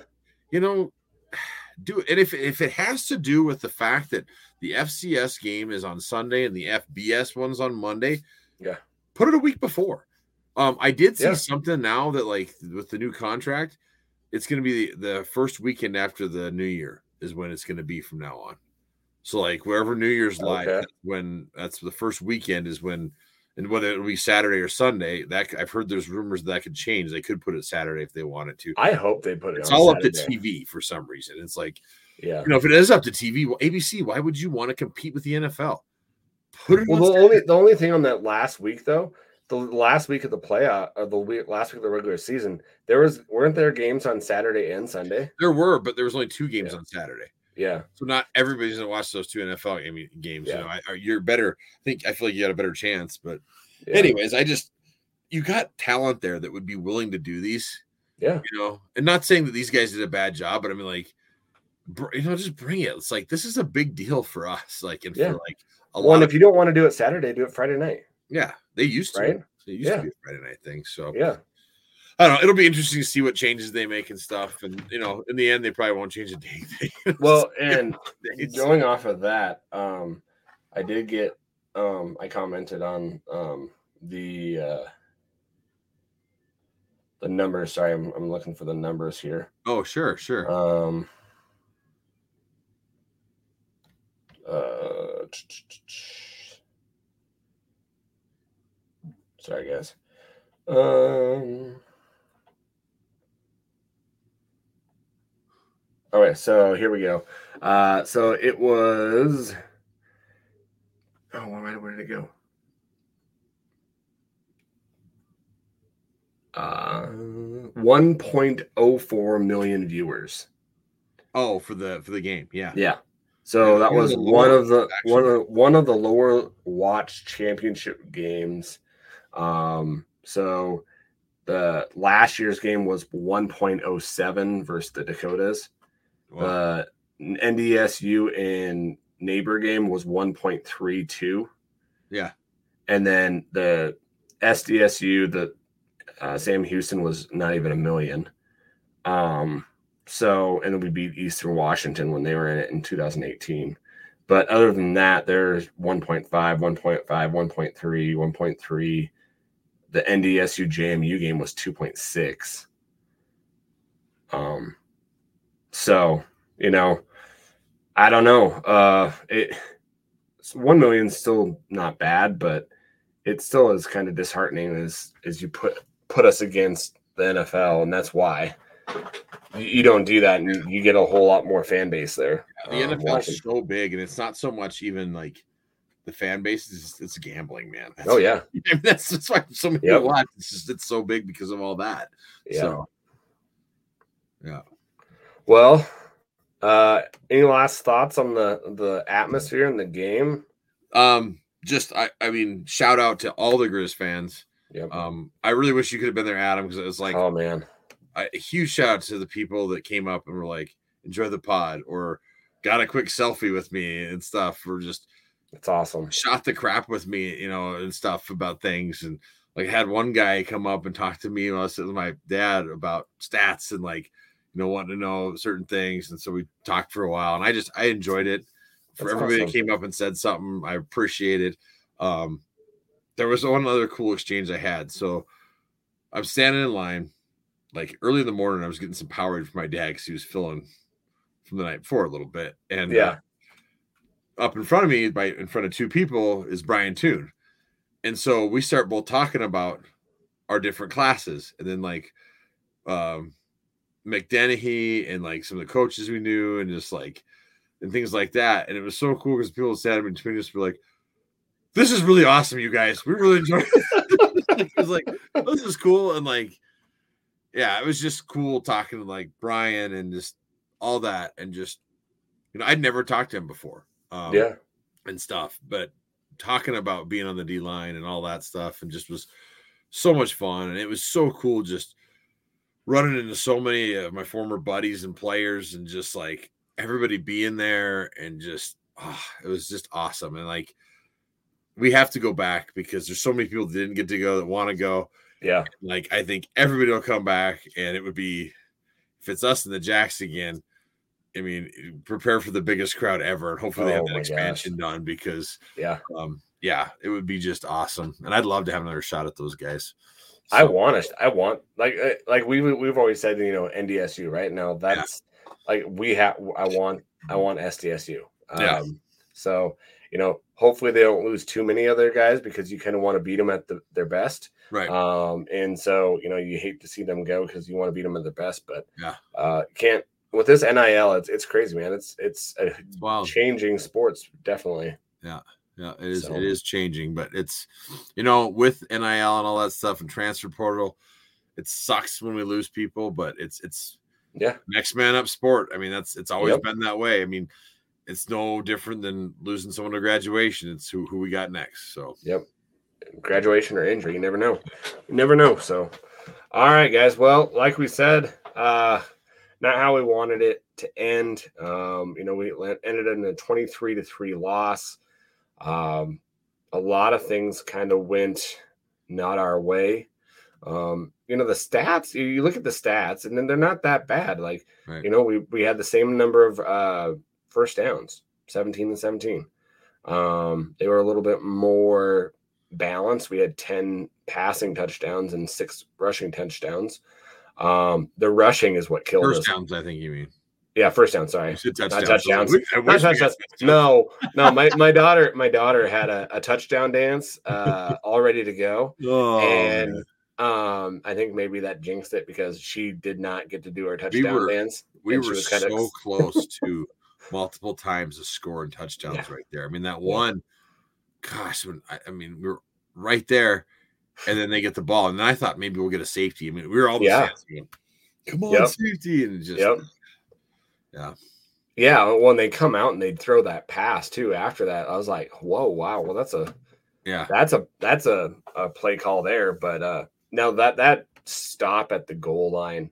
you know, do it. And if if it has to do with the fact that the FCS game is on Sunday and the FBS one's on Monday, Yeah. put it a week before. Um, I did see Yeah. something now that like with the new contract, it's going to be the, the first weekend after the new year is when it's going to be from now on. So like wherever New Year's Okay. that's when that's the first weekend is when, and whether it'll be Saturday or Sunday, that I've heard there's rumors that could change. They could put it Saturday if they wanted to. I hope they put it It's on all up to TV for some reason. It's like Yeah. you know if it is up to TV, well, ABC, why would you want to compete with the NFL? Put it Well, the Saturday. only the only thing on that last week though, the last week of the playoff or the week, last week of the regular season, there was weren't there games on Saturday and Sunday? there were, but there was only two games Yeah. on Saturday. Yeah. So not everybody's gonna watch those two NFL game- games. Yeah. You know, I, you're better. I think I feel like you got a better chance. But yeah. anyways, I just you got talent there that would be willing to do these. Yeah. You know, and not saying that these guys did a bad job, but I mean like, you know, just bring it. It's like this is a big deal for us. Like and Yeah. for like a Well, lot if you don't want to do it Saturday, do it Friday night. yeah, they used to. Right? They used Yeah. to be a Friday night thing. So Yeah. I don't know. It'll be interesting to see what changes they make and stuff. And you know, in the end, they probably won't change the day thing. Well, and going off of that, um, I did get um I commented on um the uh the numbers. Sorry, I'm I'm looking for the numbers here. oh, sure, sure. Um uh sorry guys. Um all right, so here we go. Uh so it was oh where, where did it go? Uh 1.04 million viewers Oh, for the for the game, yeah. Yeah. So Yeah, that was one of the actually. one of one of the lower watch championship games. Um, so the last year's game was 1.07 versus the Dakotas. Wow. The NDSU and neighbor game was 1.32. yeah. And then the SDSU, the uh, Sam Houston was not even a million. Um, so, and then we beat Eastern Washington when they were in it in 2018. But other than that, there's 1.5, 1.5, 1.3, 1.3. The NDSU JMU game was 2.6. Um, so, you know, I don't know. Uh, it, one million is still not bad, but it still is kind of disheartening as as you put put us against the NFL, and that's why you, don't do that, and you get a whole lot more fan base there. The um, NFL watching. is so big, and it's not so much even like the fan base. is just, it's gambling, man. That's, Oh yeah, I mean, that's that's why so many Yep. watch. It's just it's so big because of all that. yeah. So yeah. Well, uh, any last thoughts on the the atmosphere in the game? Um, just I I mean, shout out to all the Grizz fans. Yep. Um, I really wish you could have been there, Adam, because it was like oh man, I, a huge shout out to the people that came up and were like, enjoy the pod or got a quick selfie with me and stuff, or just it's awesome. shot the crap with me, you know, and stuff about things. And like, had one guy come up and talk to me and I was sitting with my dad about stats and like, you know, wanting to know certain things. And so we talked for a while and I just, I enjoyed it. For That's everybody awesome. that came up and said something, I appreciate it. Um, there was one other cool exchange I had. So I'm standing in line, like early in the morning, I was getting some Powerade for my dad because he was filling from the night before a little bit. And Yeah. uh, up in front of me, by in front of two people, is Brian Toon. And so we start both talking about our different classes. And then like um McDennehy and like some of the coaches we knew and just like and things like that. And it was so cool because people sat in between us were like, This is really awesome, you guys. We really enjoyed it. it was like, this is cool. And like, yeah, it was just cool talking to like Brian and just all that. And just, you know, I'd never talked to him before. Um, yeah, and stuff, but talking about being on the D line and all that stuff, and just was so much fun. And it was so cool just running into so many of my former buddies and players, and just like everybody being there, and just ah, it was just awesome. And like we have to go back because there's so many people that didn't get to go that want to go. yeah, Like I think everybody will come back, and it would be if it's us and the Jacks again. I mean, prepare for the biggest crowd ever, and hopefully they have Oh that my gosh. expansion done because yeah. um yeah it would be just awesome and i'd love to have another shot at those guys I want to. I want like uh, like we we've always said, you know, NDSU. Right now, that's like we have. I want. I want SDSU. Um, Yeah. So you know, hopefully they don't lose too many other guys because you kind of want to beat them at the, their best. right Um, and so you know, you hate to see them go because you want to beat them at their best, but Yeah. uh, can't with this NIL. It's it's crazy, man. It's it's changing sports definitely. Yeah. Yeah it is So- it is changing but it's you know with nil and all that stuff and transfer portal it sucks when we lose people but it's it's Yeah. next man up sport i mean that's it's always Yep. been that way i mean it's no different than losing someone to graduation it's who, who we got next so Yep. Graduation or injury, you never know. You never know. So, all right, guys. Well, like we said, uh, not how we wanted it to end. Um, you know, we ended in a 23 to 3 loss. Um, a lot of things kind of went not our way. Um, you know, the stats, you, you look at the stats, and then they're not that bad. Like, Right. you know, we, we had the same number of uh, first downs 17 and 17. Um, they were a little bit more balanced. We had 10 passing touchdowns and six rushing touchdowns. Um, the rushing is what killed first us. downs i think you mean Yeah, first down. Sorry. Said Not touchdowns. touchdowns. Not we touchdowns. No, no, my, my daughter, my daughter had a, a touchdown dance uh all ready to go. Oh, and man. um I think maybe that jinxed it because she did not get to do her touchdown were- dance. we were so close to multiple times of scoring touchdowns right there. I mean, that one, gosh, when I, I mean, we were right there, and then they get the ball, and then I thought maybe we'll get a safety. I mean, we were all the Yeah. fans "Come on, Yep. safety!" And just, Yep. Yeah. Yeah, when they come out and they'd throw that pass too after that, I was like, whoa, wow. Well, that's a Yeah. that's a that's a, a play call there. But uh now that that stop at the goal line,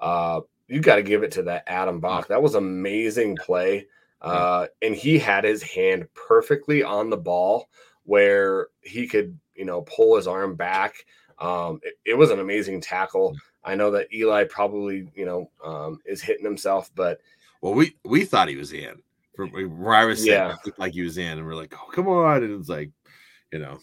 uh, you got to give it to that Adam Bock. That was amazing play. Uh, and he had his hand perfectly on the ball where he could, you know, pull his arm back. Um, it, it was an amazing tackle. I know that Eli probably, you know, um, is hitting himself, but Well, we we thought he was in from where I was sitting. Yeah. looked like he was in, and we're like, oh, come on. And it's like, you know,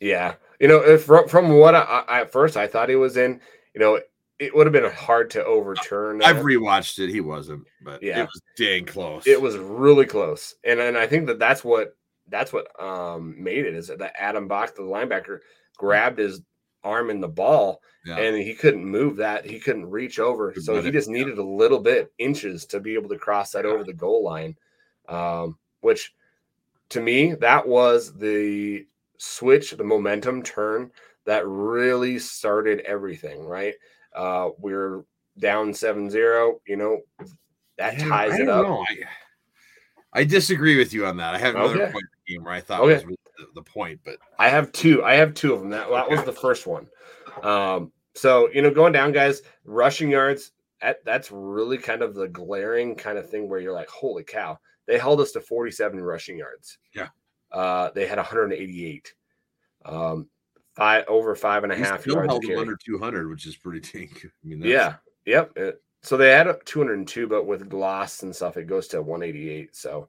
Yeah, you know, if from, from what I, I at first I thought he was in, you know, it would have been hard to overturn. I've rewatched it. He wasn't, but Yeah. it was dang close. it was really close, and and I think that that's what that's what um made it is that Adam Bock, the linebacker, grabbed his arm in the ball Yeah. and he couldn't move that. He couldn't reach over, Could so let he just needed a little bit inches to be able to cross that Yeah. over the goal line. Um, which to me that was the switch, the momentum turn that really started everything. Right, uh, we're down 7-0, You know, that ties it up. I, I disagree with you on that. I have another Okay. point game where I thought Okay. was really the, the point, but I have two. I have two of them. That, that was the first one. Um, so you know, going down, guys, rushing yards. That, that's really kind of the glaring kind of thing where you're like, holy cow! They held us to 47 rushing yards. Yeah. Uh, they had 188. Um, five over five and a half yards. under 200, which is pretty good. I mean, that's, Yeah. Yep. It- so they had a 202, but with gloss and stuff, it goes to 188. So,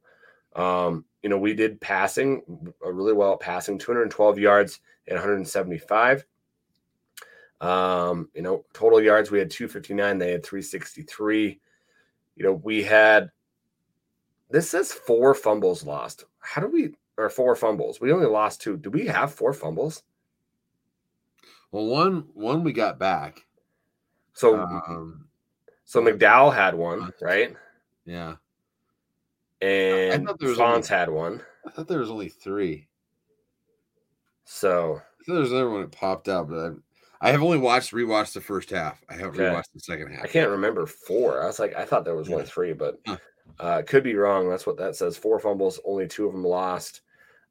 um, you know, we did passing uh, really well at passing 212 yards and 175. Um, you know, total yards, we had 259, they had 363. You know, we had this says four fumbles lost. How do we or four fumbles? We only lost two. Do we have four fumbles? Well, one one we got back. So Um, so McDowell had one, right? yeah, and thought there was only- Fonz had one. I thought there was only three. So I thought there was another one that popped out, but I, I have only watched rewatched the first half. I haven't Okay. rewatched the second half. I can't remember four. I was like, I thought there was only three, but Huh. uh, could be wrong. That's what that says. Four fumbles, only two of them lost.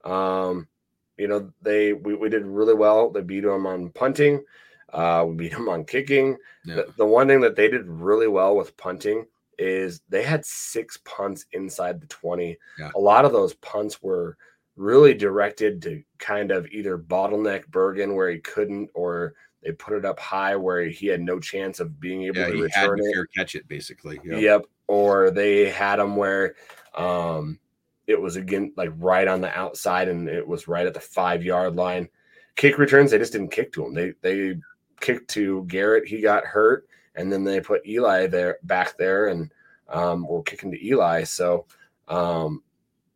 Um, you know, they we, we did really well. They beat them on punting. Uh, we beat them on kicking. Yeah. The, the one thing that they did really well with punting is they had six punts inside the 20. Yeah. A lot of those punts were really directed to kind of either bottleneck Bergen where he couldn't, or they put it up high where he had no chance of being able yeah, to he return it. fair catch it basically. Yeah. Yep. Or they had him where um it was again like right on the outside and it was right at the five yard line. Kick returns, they just didn't kick to him. They they kicked to Garrett, he got hurt, and then they put Eli there back there and um were kicking to Eli. So um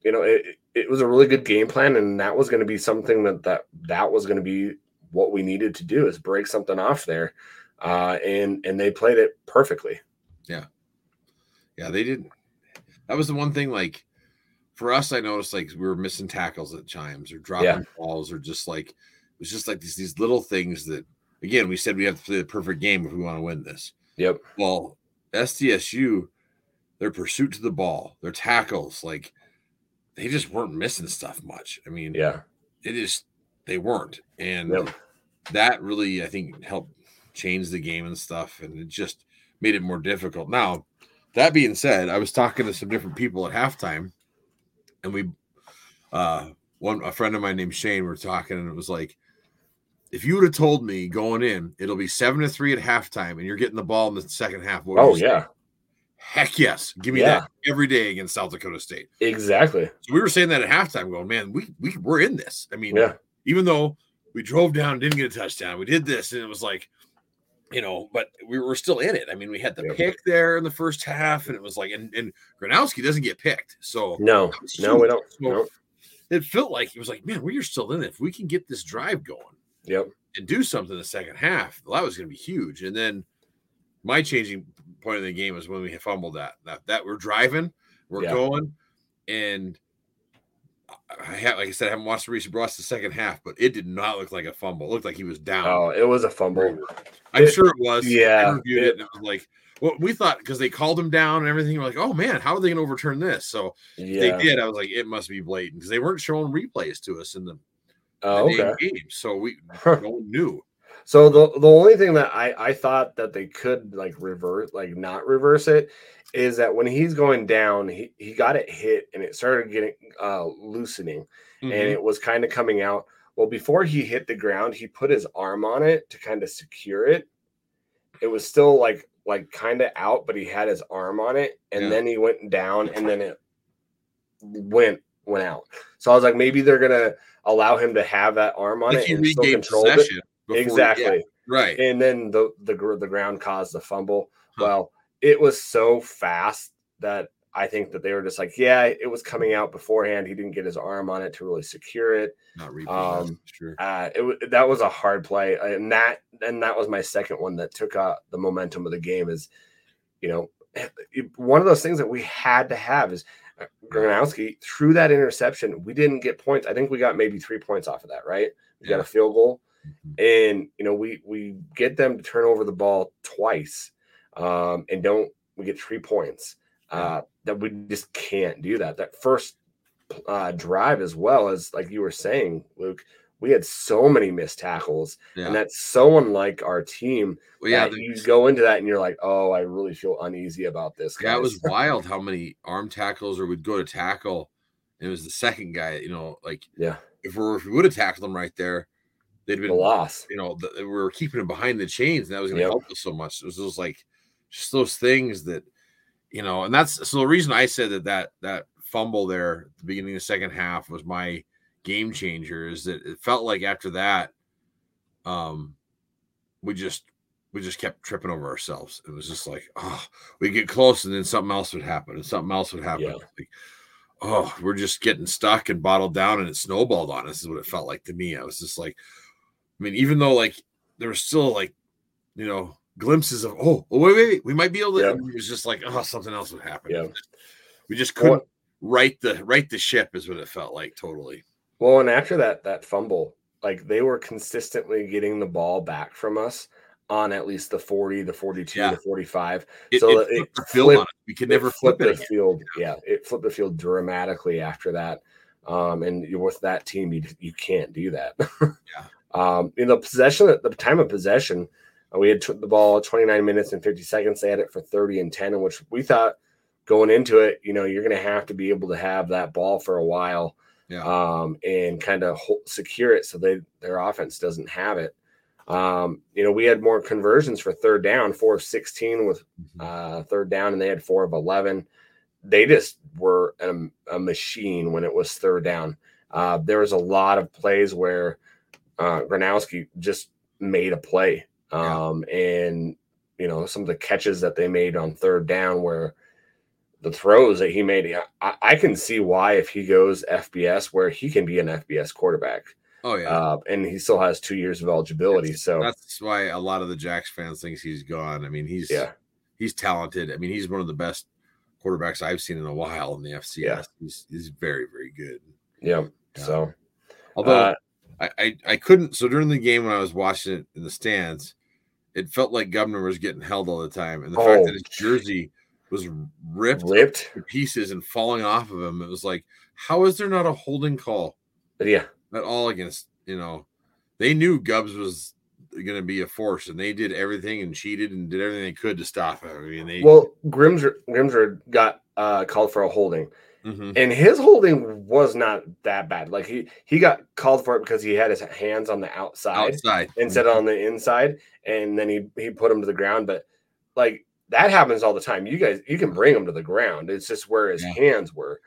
you know it it was a really good game plan and that was going to be something that that that was going to be what we needed to do is break something off there. Uh and and they played it perfectly. Yeah, yeah, they did. That was the one thing. Like for us, I noticed like we were missing tackles at chimes or dropping Yeah. balls or just like it was just like these these little things that again we said we have to play the perfect game if we want to win this. Yep. Well, SDSU, their pursuit to the ball, their tackles, like they just weren't missing stuff much. I mean, Yeah. it is they weren't, and Yep. that really I think helped change the game and stuff, and it just made it more difficult. Now, that being said, I was talking to some different people at halftime, and we, uh, one a friend of mine named Shane, we were talking, and it was like, if you would have told me going in, it'll be seven to three at halftime, and you're getting the ball in the second half. Oh say? yeah. heck yes, give me Yeah. that every day against South Dakota State. Exactly. So we were saying that at halftime, going, man, we we we're in this. I mean, Yeah. even though we drove down, didn't get a touchdown, we did this, and it was like, you know, but we were still in it. I mean, we had the Yeah. pick there in the first half, and it was like, and, and Gronowski doesn't get picked, so No. No, we don't. So No. It felt like it was like, man, we are still in it. If we can get this drive going Yep. and do something in the second half, well, that was going to be huge. And then my changing point of the game was when we fumbled that. That, that we're driving, we're Yeah. going, and I have, like I said, I haven't watched the recent Ross the second half, but it did not look like a fumble. It looked like he was down. Oh, it was a fumble. I'm it- sure it was. yeah, I reviewed it, it- and it was like well, we thought because they called him down and everything, we're like, oh man, how are they going to overturn this? So Yeah. they did. I was like, it must be blatant because they weren't showing replays to us in the, Oh, okay. game, so we no knew. So the the only thing that I I thought that they could like reverse like not reverse it is that when he's going down he he got it hit and it started getting uh loosening and Mhm. it was kind of coming out. Well, before he hit the ground, he put his arm on it to kind of secure it. It was still like like kind of out, but he had his arm on it, and Yeah. then he went down, and then it went went out. So I was like, maybe they're gonna allow him to have that arm on like it he and still regained control it. possession. yeah, Exactly right. and then the the the ground caused the fumble. Huh. Well, it was so fast that I think that they were just like, yeah, it was coming out beforehand. He didn't get his arm on it to really secure it. Not replay. um, sure. Uh, it that was a hard play, and that and that was my second one that took uh, the momentum of the game. Is you know one of those things that we had to have is uh, Gronowski through that interception. We didn't get points. I think we got maybe three points off of that. Right? We got a field goal Mhm. and you know we we get them to turn over the ball twice um and don't we get three points uh that we just can't do that that first uh drive as well as like you were saying luke we had so many missed tackles Yeah. and that's so unlike our team well, yeah, you go into that and you're like oh i really feel uneasy about this Yeah, it was wild how many arm tackles or would go to tackle. And It was the second guy, you know, like yeah if we if we would have tackled him right there, they'd the been loss you know, the, we were keeping him behind the chains, and that was going to Yep. help us so much. It was those like just those things that you know, and that's so the reason I said that that that fumble there at the beginning of the second half was my game changer is that it felt like after that, um, we just we just kept tripping over ourselves. It was just like, oh, we get close, and then something else would happen, and something else would happen. Yeah. Like, oh, we're just getting stuck and bottled down, and it snowballed on us. Is what it felt like to me. I was just like, I mean, even though like there was still like, you know, glimpses of, oh, oh wait, wait, wait, we might be able to. Yeah. It was just like, oh, something else would happen. Yeah. We just couldn't right the right the ship is what it felt like totally. Well, and after that that fumble, like they were consistently getting the ball back from us on at least the 40, the 42, Yeah. the 45. It, So it it flipped flipped-. We could never flip the again. field. Yeah, it flipped the field dramatically after that. Um, and with that team, you you can't do that. Yeah. Um, in the possession, at the time of possession, uh, we had t- the ball 29 minutes and 50 seconds. They had it for 30 and 10, in which we thought going into it, you know, you're going to have to be able to have that ball for a while Yeah. um, and kind of secure it so they their offense doesn't have it. Um, you know, we had more conversions for third down, four of 16 with Mhm. uh, third down, and they had four of 11. They just were a, a machine when it was third down. Uh, there was a lot of plays where uh, Gronowski just made a play. Yeah. Um, And, you know, some of the catches that they made on third down where the throws that he made, I, I can see why if he goes FBS, where he can be an FBS quarterback. oh yeah. Uh, and he still has two years of eligibility. So, That's why a lot of the Jacks fans thinks he's gone. I mean, he's yeah. he's talented. I mean, he's one of the best quarterbacks I've seen in a while in the FCS. Yeah. He's he's very very good. Yeah. Yeah. So, Although uh, I, I I couldn't. So during the game when I was watching it in the stands, it felt like Governor was getting held all the time, and the fact Oh. that his jersey was ripped ripped. to pieces and falling off of him, it was like, how is there not a holding call But yeah. at all against? You know, they knew Gubbs was going to be a force, and they did everything and cheated and did everything they could to stop him. I mean, they Well, Grimsrud, Grimsrud got uh, called for a holding, Mhm. and his holding was not that bad. Like he he got called for it because he had his hands on the outside outside instead of on the inside, and then he he put him to the ground. But like that happens all the time. You guys, you can bring him to the ground. It's just where his Yeah. hands were.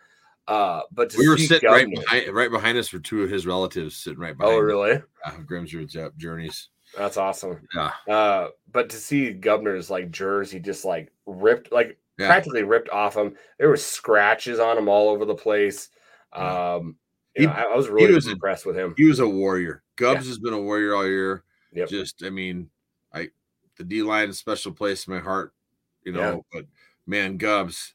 Uh, but we were sitting right behind right behind us were two of his relatives sitting right behind. Oh, him. really? Uh, Grimsrud's uh, journeys. That's awesome. Yeah, Uh, but to see Governor's like jersey just like ripped, like yeah. practically ripped off him. There were scratches on him all over the place. Um, He- know, I, I was really was a- impressed with him. He was a warrior. Gubbs has been a warrior all year. Yep. Just, I mean, I the D line is a special place in my heart, you know. Yeah. But man, Gubbs,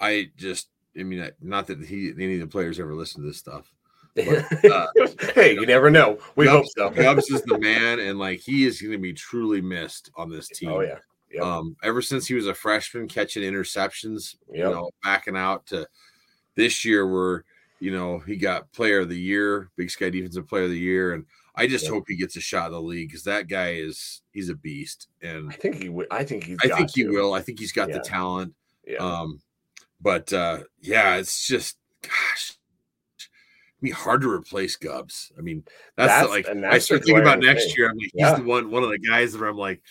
I just, I mean, not that he any of the players ever listen to this stuff. uh, hey, you never know. We Gubbs, hope so. Gubbs is the man, and like he is going to be truly missed on this team. Oh yeah, Yep. Um, ever since he was a freshman, catching interceptions, you know, backing out to this year where you know he got Player of the Year, Big Sky Defensive Player of the Year, and I just Yep. hope he gets a shot in the league because that guy is he's a beast, and I think he would. I think he's. I got think he to. will. I think he's got Yeah. the talent. Yeah. Um, but uh, yeah, it's just gosh, it'd be hard to replace Gubs. I mean, that's, the, like and I that's start thinking about next year. I'm like, he's the one, one of the guys where I'm like,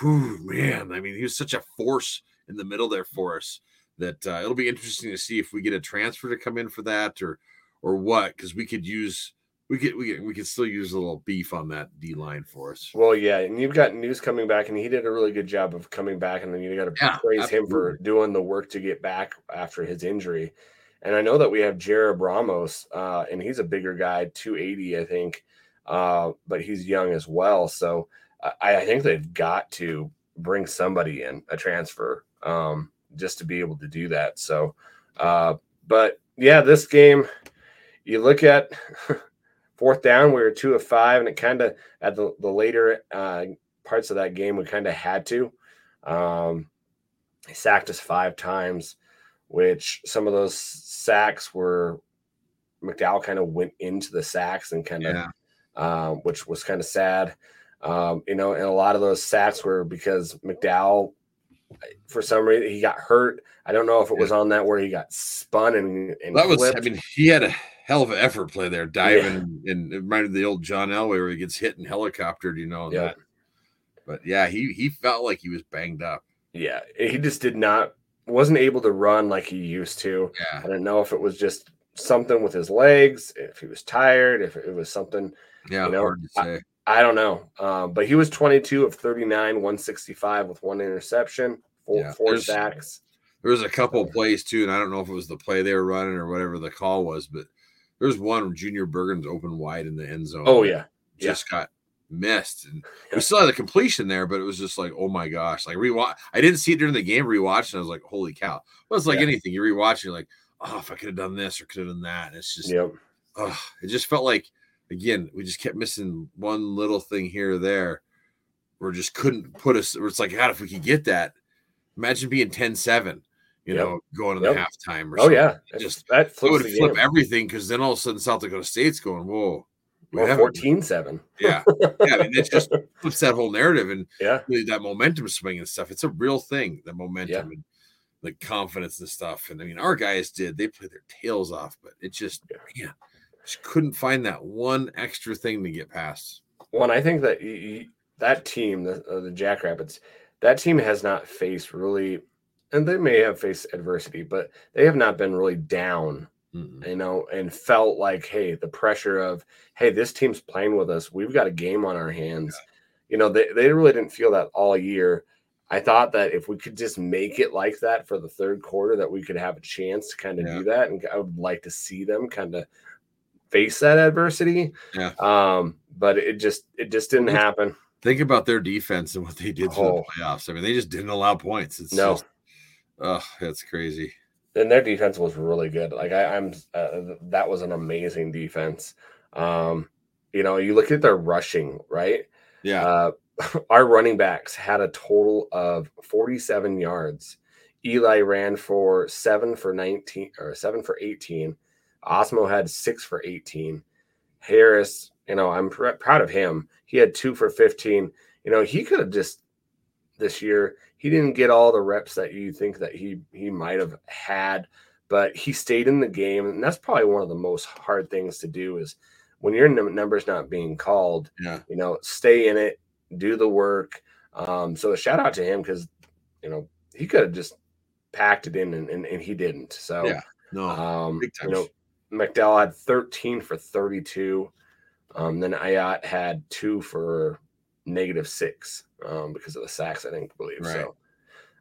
whew, man. I mean, he was such a force in the middle there for us that uh, it'll be interesting to see if we get a transfer to come in for that or or what because we could use we could we could, we could still use a little beef on that D line for us. Well, yeah, and you've got news coming back, and he did a really good job of coming back, and then you got to Yeah, praise him for doing the work to get back after his injury. And I know that we have Jared Ramos, uh, and he's a bigger guy, 280, I think, uh, but he's young as well. So I, I think they've got to bring somebody in, a transfer, um, just to be able to do that. So, uh, but yeah, this game, you look at fourth down, we were two of five, and it kind of at the, the later uh, parts of that game, we kind of had to. Um, he sacked us five times, which some of those sacks were McDowell kind of went into the sacks and kind of, Yeah, um, which was kind of sad. Um, you know, and a lot of those sacks were because McDowell, for some reason, he got hurt. I don't know if it was on that where he got spun and, and that was. I mean, he had a hell of an effort play there, diving and it reminded the old John Elway where he gets hit and helicoptered. You know, Yeah. that. But yeah, he he felt like he was banged up. yeah, he just did not wasn't able to run like he used to. Yeah, I don't know if it was just something with his legs, if he was tired, if it was something. yeah, You know, hard to say. I don't know. Um, but he was 22 of 39, 165 with one interception, four, Yeah, four sacks. There was a couple of plays too, and I don't know if it was the play they were running or whatever the call was, but there was one Junior Bergen's open wide in the end zone. Oh yeah, yeah. just got missed, and we still had the completion there, but it was just like, oh my gosh! Like rewatch, I didn't see it during the game. rewatch, and I was like, holy cow! Well, it's like Yeah. anything you rewatch, you're like, oh, if I could have done this or could have done that, and it's just, yep. oh, it just felt like again we just kept missing one little thing here or there. Or just couldn't put us. Or it's like, God, if we could get that, imagine being 10-7, you Yep. know, going to Yep. the halftime or Oh something. yeah, just that would flip game. everything because then all of a sudden South Dakota State's going, whoa, we Or haven't- 14-7. yeah, yeah. I mean, it just flips that whole narrative and Yeah, really that momentum swing and stuff. It's a real thing, the momentum Yeah. and the confidence and stuff. And I mean, our guys did; they played their tails off, but it just, Yeah. man, just couldn't find that one extra thing to get past. one. I think that y- y- that team, the uh, the Jackrabbits, that team has not faced really, and they may have faced adversity, but they have not been really down Mm-mm. you know, and felt like, hey, the pressure of, hey, this team's playing with us. We've got a game on our hands. You know, they, they really didn't feel that all year. I thought that if we could just make it like that for the third quarter, that we could have a chance to kind of Yeah. do that. And I would like to see them kind of face that adversity. Yeah. Um, but it just it just didn't happen. Think about their defense and what they did for Oh. the playoffs. I mean, they just didn't allow points. It's No. just, oh, that's crazy. and their defense was really good. Like I, I'm, uh, that was an amazing defense. Um, you know, you look at their rushing, right? Yeah, Uh, our running backs had a total of 47 yards. Eli ran for seven for 19 or seven for 18. Ostmo had six for 18. Harris, you know, I'm pr- proud of him. He had two for 15. You know, he could have just this year, he didn't get all the reps that you think that he he might have had, but he stayed in the game. And that's probably one of the most hard things to do is when your number's not being called, yeah, you know, stay in it, do the work. Um, so a shout out to him because you know he could have just packed it in and, and, and he didn't. So Yeah, no, um, you know, McDowell had 13 for 32. Um, then Ayat had two for negative six um, because of the sacks, I think, I believe. So,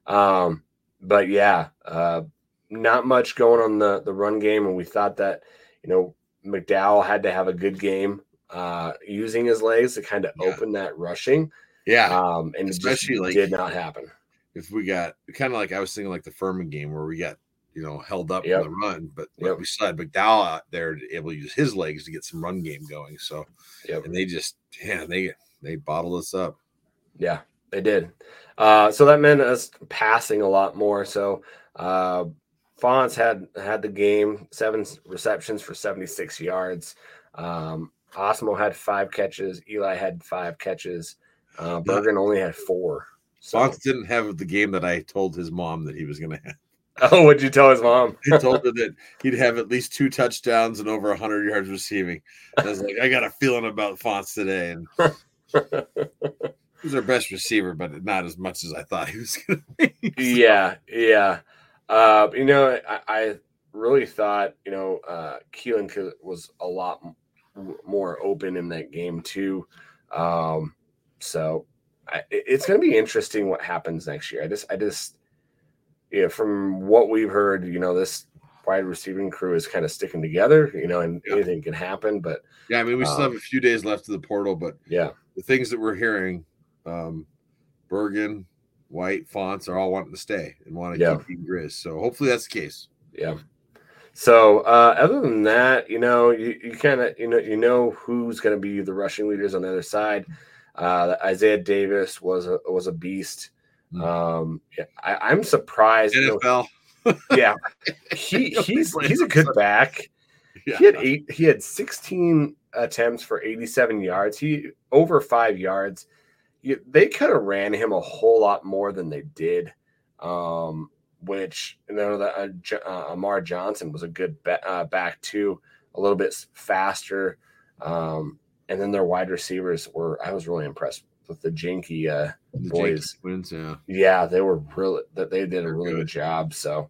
um, but yeah, uh, not much going on the the run game, and we thought that you know McDowell had to have a good game uh, using his legs to kind of Yeah. open that rushing, yeah. um, and Especially, like- did not happen. if we got kind of like I was thinking like the Furman game where we got you know held up Yep. in the run, but, Yep. we still had McDowell out there to able to use his legs to get some run game going. So Yep. and they just yeah they they bottled us up. Yeah, They did. Uh, so that meant us passing a lot more. So uh, Fonts had had the game, seven receptions for 76 yards. Um, Ostmo had five catches. Eli had five catches. Uh, Bergen only had four. So. Fonts didn't have the game that I told his mom that he was going to have. Oh, what'd you tell his mom? he told her that he'd have at least two touchdowns and over 100 yards receiving. I was like, I got a feeling about Fonts today. And he's our best receiver, but not as much as I thought he was going to be. Yeah, yeah. Uh, you know, I, I, really thought, you know, uh, Keelan was a lot more open in that game, too. Um, so I, it's going to be interesting what happens next year. I just, I just, yeah, from what we've heard, you know, this wide receiving crew is kind of sticking together, you know, and yeah. anything can happen. But yeah, I mean, we still um, have a few days left of the portal, but yeah, the things that we're hearing, um, Bergen, White, Fonts are all wanting to stay and want to yeah. keep being Grizz. So hopefully that's the case. Yeah. So uh, other than that, you know, you, you kind of you know you know who's going to be the rushing leaders on the other side. Uh, Isaiah Davis was a was a beast. Mm. Um, yeah, I, am surprised. NFL. You know, yeah, he he's he's a good back. Yeah. He had eight. He had 16 attempts for 87 yards. He over five yards. They could have ran him a whole lot more than they did. Um, which you know that uh, uh, Amar Johnson was a good be- uh, back too, a little bit faster. Um, and then their wide receivers were. I was really impressed with the Janke uh, the boys. Janke yeah, yeah, they were really that they did a really good. good. job. So,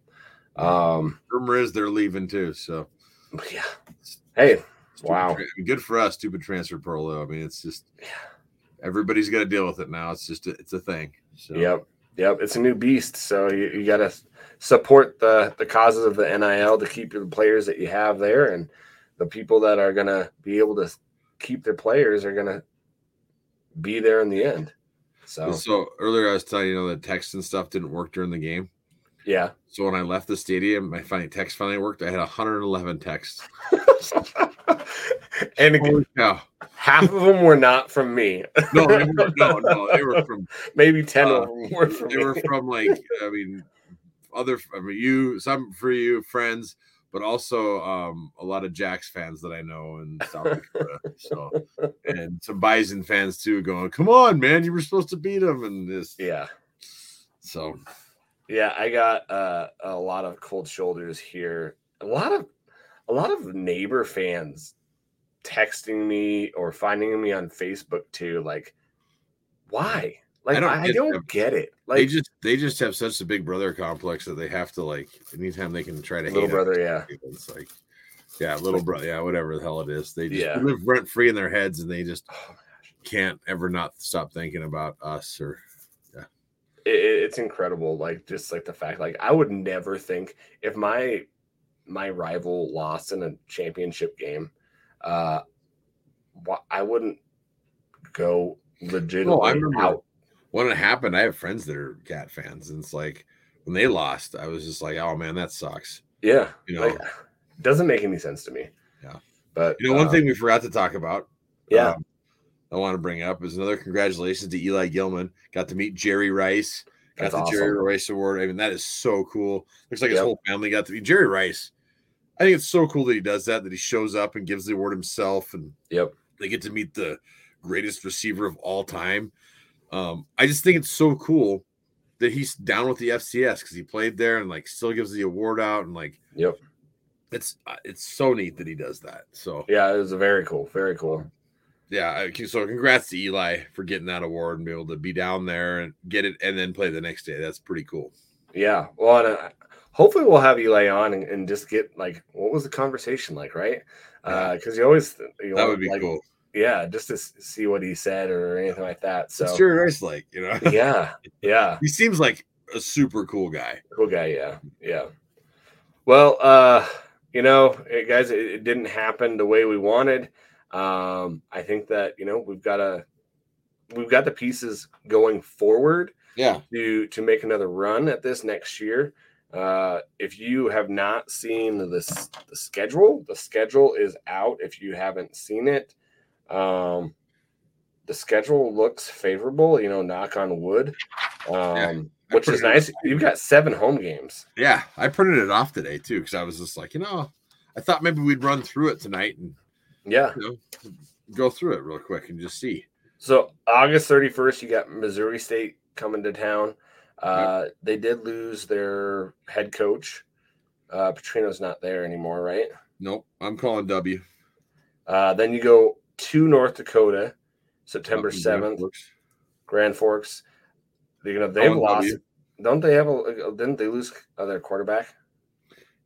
um, rumor is they're leaving too. So, yeah, hey, wow, tra- good for us. Stupid transfer. Though. I mean, it's just yeah. Everybody's got to deal with it now. It's just a, it's a thing. So. Yep, yep, it's a new beast. So you, you got to support the the causes of the NIL to keep the players that you have there and the people that are going to be able to keep their players are going to be there in the end. So, so earlier I was telling you, you know, the text and stuff didn't work during the game. Yeah. So when I left the stadium, my finally text finally worked. I had 111 texts. and again, half of them were not from me. no, they were, no, no, they were from maybe 10 uh, of them were from They me. were from like, I mean, other, I mean, you, some for you, friends, but also um, a lot of Jacks fans that I know in South Dakota. so, and some Bison fans too, going, "Come on, man, you were supposed to beat them." And this, yeah. So, yeah, I got uh, a lot of cold shoulders here. A lot of, a lot of neighbor fans texting me or finding me on Facebook too. Like, why? Like I don't, I get, don't get it. Like they just they just have such a big brother complex that they have to like anytime they can try to little brother, yeah. It's like yeah, little brother, yeah, whatever the hell it is. They just yeah. live rent free in their heads and they just oh, can't ever not stop thinking about us or it's incredible. Like just like the fact, like I would never think if my my rival lost in a championship game, uh I wouldn't go legitimately oh, out when it happened, I have friends that are cat fans, and it's like when they lost, I was just like, "Oh man, that sucks." Yeah, you know, like, doesn't make any sense to me. Yeah, but you know, one uh, thing we forgot to talk about. Yeah, um, I want to bring up is another congratulations to Eli Gillman. Got to meet Jerry Rice. Got That's the awesome. Jerry Rice Award. I mean, that is so cool. Looks like his yep. whole family got to meet Jerry Rice. I think it's so cool that he does that. That he shows up and gives the award himself, and yep, they get to meet the greatest receiver of all time. Um, I just think it's so cool that he's down with the FCS because he played there and like still gives the award out and like yep, it's uh, it's so neat that he does that. So yeah, it was very cool, very cool. Yeah, so congrats to Eli for getting that award and be able to be down there and get it and then play the next day. That's pretty cool. Yeah, well, uh, hopefully we'll have Eli on and, and, just get like what was the conversation like, right? Because uh, you always you that would be like, cool yeah, just to see what he said or anything like that. So What's Jerry Rice like, you know? yeah, yeah. He seems like a super cool guy. Cool guy, yeah, yeah. Well, uh, you know, guys, it, it, didn't happen the way we wanted. Um, I think that you know we've got a we've got the pieces going forward. Yeah. To to make another run at this next year. Uh, if you have not seen the the schedule, the schedule is out. If you haven't seen it, um, the schedule looks favorable. You know, knock on wood, um, I which is nice. You've got seven home games. Yeah, I printed it off today too because I was just like, you know, I thought maybe we'd run through it tonight and Yeah. you know go through it real quick and just see. So August 31st, you got Missouri State coming to town. Uh, They did lose their head coach. Uh, Petrino's not there anymore, right? Nope, I'm calling W. Uh, then you go to North Dakota, September 7th, Brooks. Grand Forks. They're gonna they've lost. W. Don't they have a? Didn't they lose their quarterback?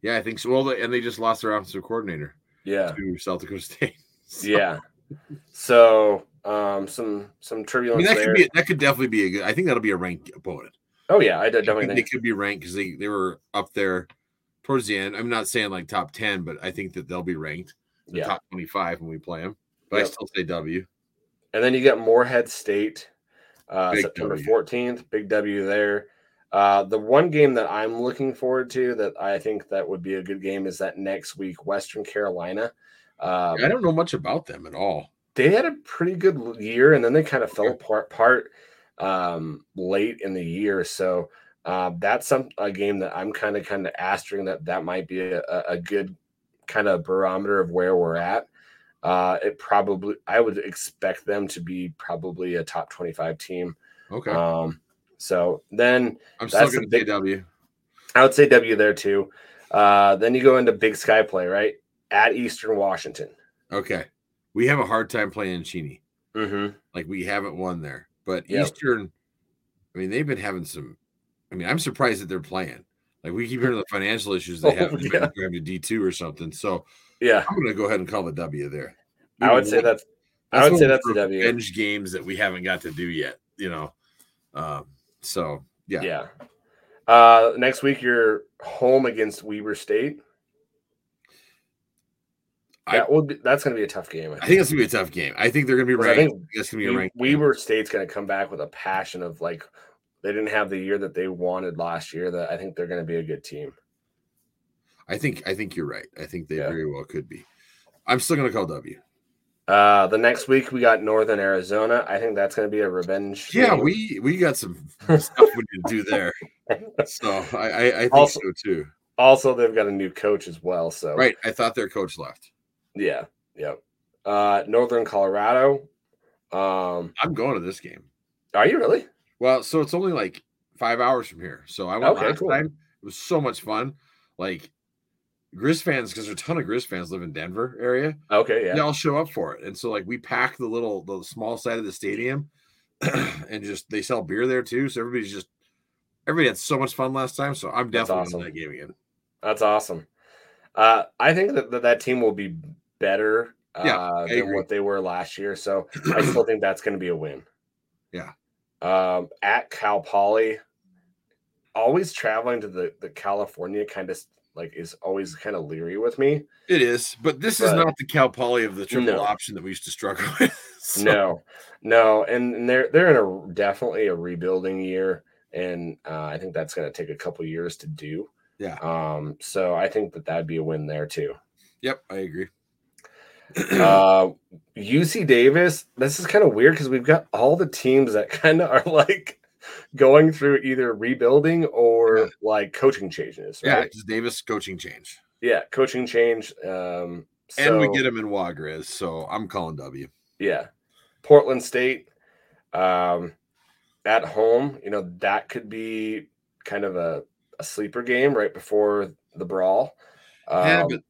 Yeah, I think so. Well, they- and they just lost their offensive coordinator Yeah, to South Dakota State. So, yeah. So um, some some I turbulence mean that there. could be that could definitely be a good. I think that'll be a ranked opponent. oh yeah, I did I definitely think they could be ranked because they they were up there towards the end. I'm not saying like top ten, but I think that they'll be ranked the Yeah. top 25 when we play them. But I still say W. And then you got Morehead State, uh, September W. 14th. Big W there. Uh, the one game that I'm looking forward to that I think that would be a good game is that next week, Western Carolina. Um, I don't know much about them at all. they had a pretty good year, and then they kind of fell apart part um, late in the year. So uh, that's some a game that I'm kind of kind of asking that that might be a, a- a good kind of barometer of where we're at. Uh, it probably I would expect them to be probably a top 25 team. Okay. Um, so then I'm still that's going to say W. I would say W there too. Uh, then you go into Big Sky play right at Eastern Washington. Okay. We have a hard time playing Cheney. Mm-hmm. Like we haven't won there. But Yep. Eastern, I mean, they've been having some. I mean, I'm surprised that they're playing. Like we keep hearing the financial issues they Oh, have. yeah. Maybe Grab to D two or something. So Yeah, I'm going to go ahead and call the W there. I would say Maybe one- that's I would say that's a W. Revenge games that we haven't got to do yet. You know. Um. So yeah. Yeah. Uh, next week you're home against Weber State. I- That would be, that's going to be a tough game. I think it's gonna be a tough game. I think they're gonna be Because I think It's gonna be a We- ranked. Weber State's going to come back with a passion of like they didn't have the year that they wanted last year. That I think they're going to be a good team. I think I think you're right. I think they Yeah. very well could be. I'm still gonna call W. Uh, the next week we got Northern Arizona. I think that's going to be a revenge. Yeah, game. we we got some stuff we need to do there. So I I, I think Also- so too. also they've got a new coach as well. So Right. I thought their coach left. yeah, yeah. Uh, Northern Colorado. Um, I'm going to this game. are you really? Well, so it's only like five hours from here. So I went Okay, last cool. time. It was so much fun. Like Grizz fans, because there's a ton of Grizz fans live in Denver area. Okay, yeah. they all show up for it. And so like we pack the little the small side of the stadium and just they sell beer there too. So everybody's just everybody had so much fun last time. So I'm definitely awesome. that game again. That's awesome. Uh, I think that, that that team will be better uh, Yeah, than what they were last year. So I still think that's going to be a win. Yeah. Um, at Cal Poly, always traveling to the, the California kind of like is always kind of leery with me. It is, but this is not the Cal Poly of the triple No. option that we used to struggle with. So, No, no, and, and they're they're in a definitely a rebuilding year, and uh, I think that's going to take a couple years to do. Yeah. Um. So I think that that'd be a win there too. Yep, I agree. uh UC Davis, this is kind of weird because we've got all the teams that kind of are like going through either rebuilding or Yeah. like coaching changes, yeah, right? Davis coaching change. Yeah, coaching change. Um and we get him in Wagriz, so I'm calling W. yeah. Portland State um at home, you know, that could be kind of a, a sleeper game right before the brawl. yeah, Um, but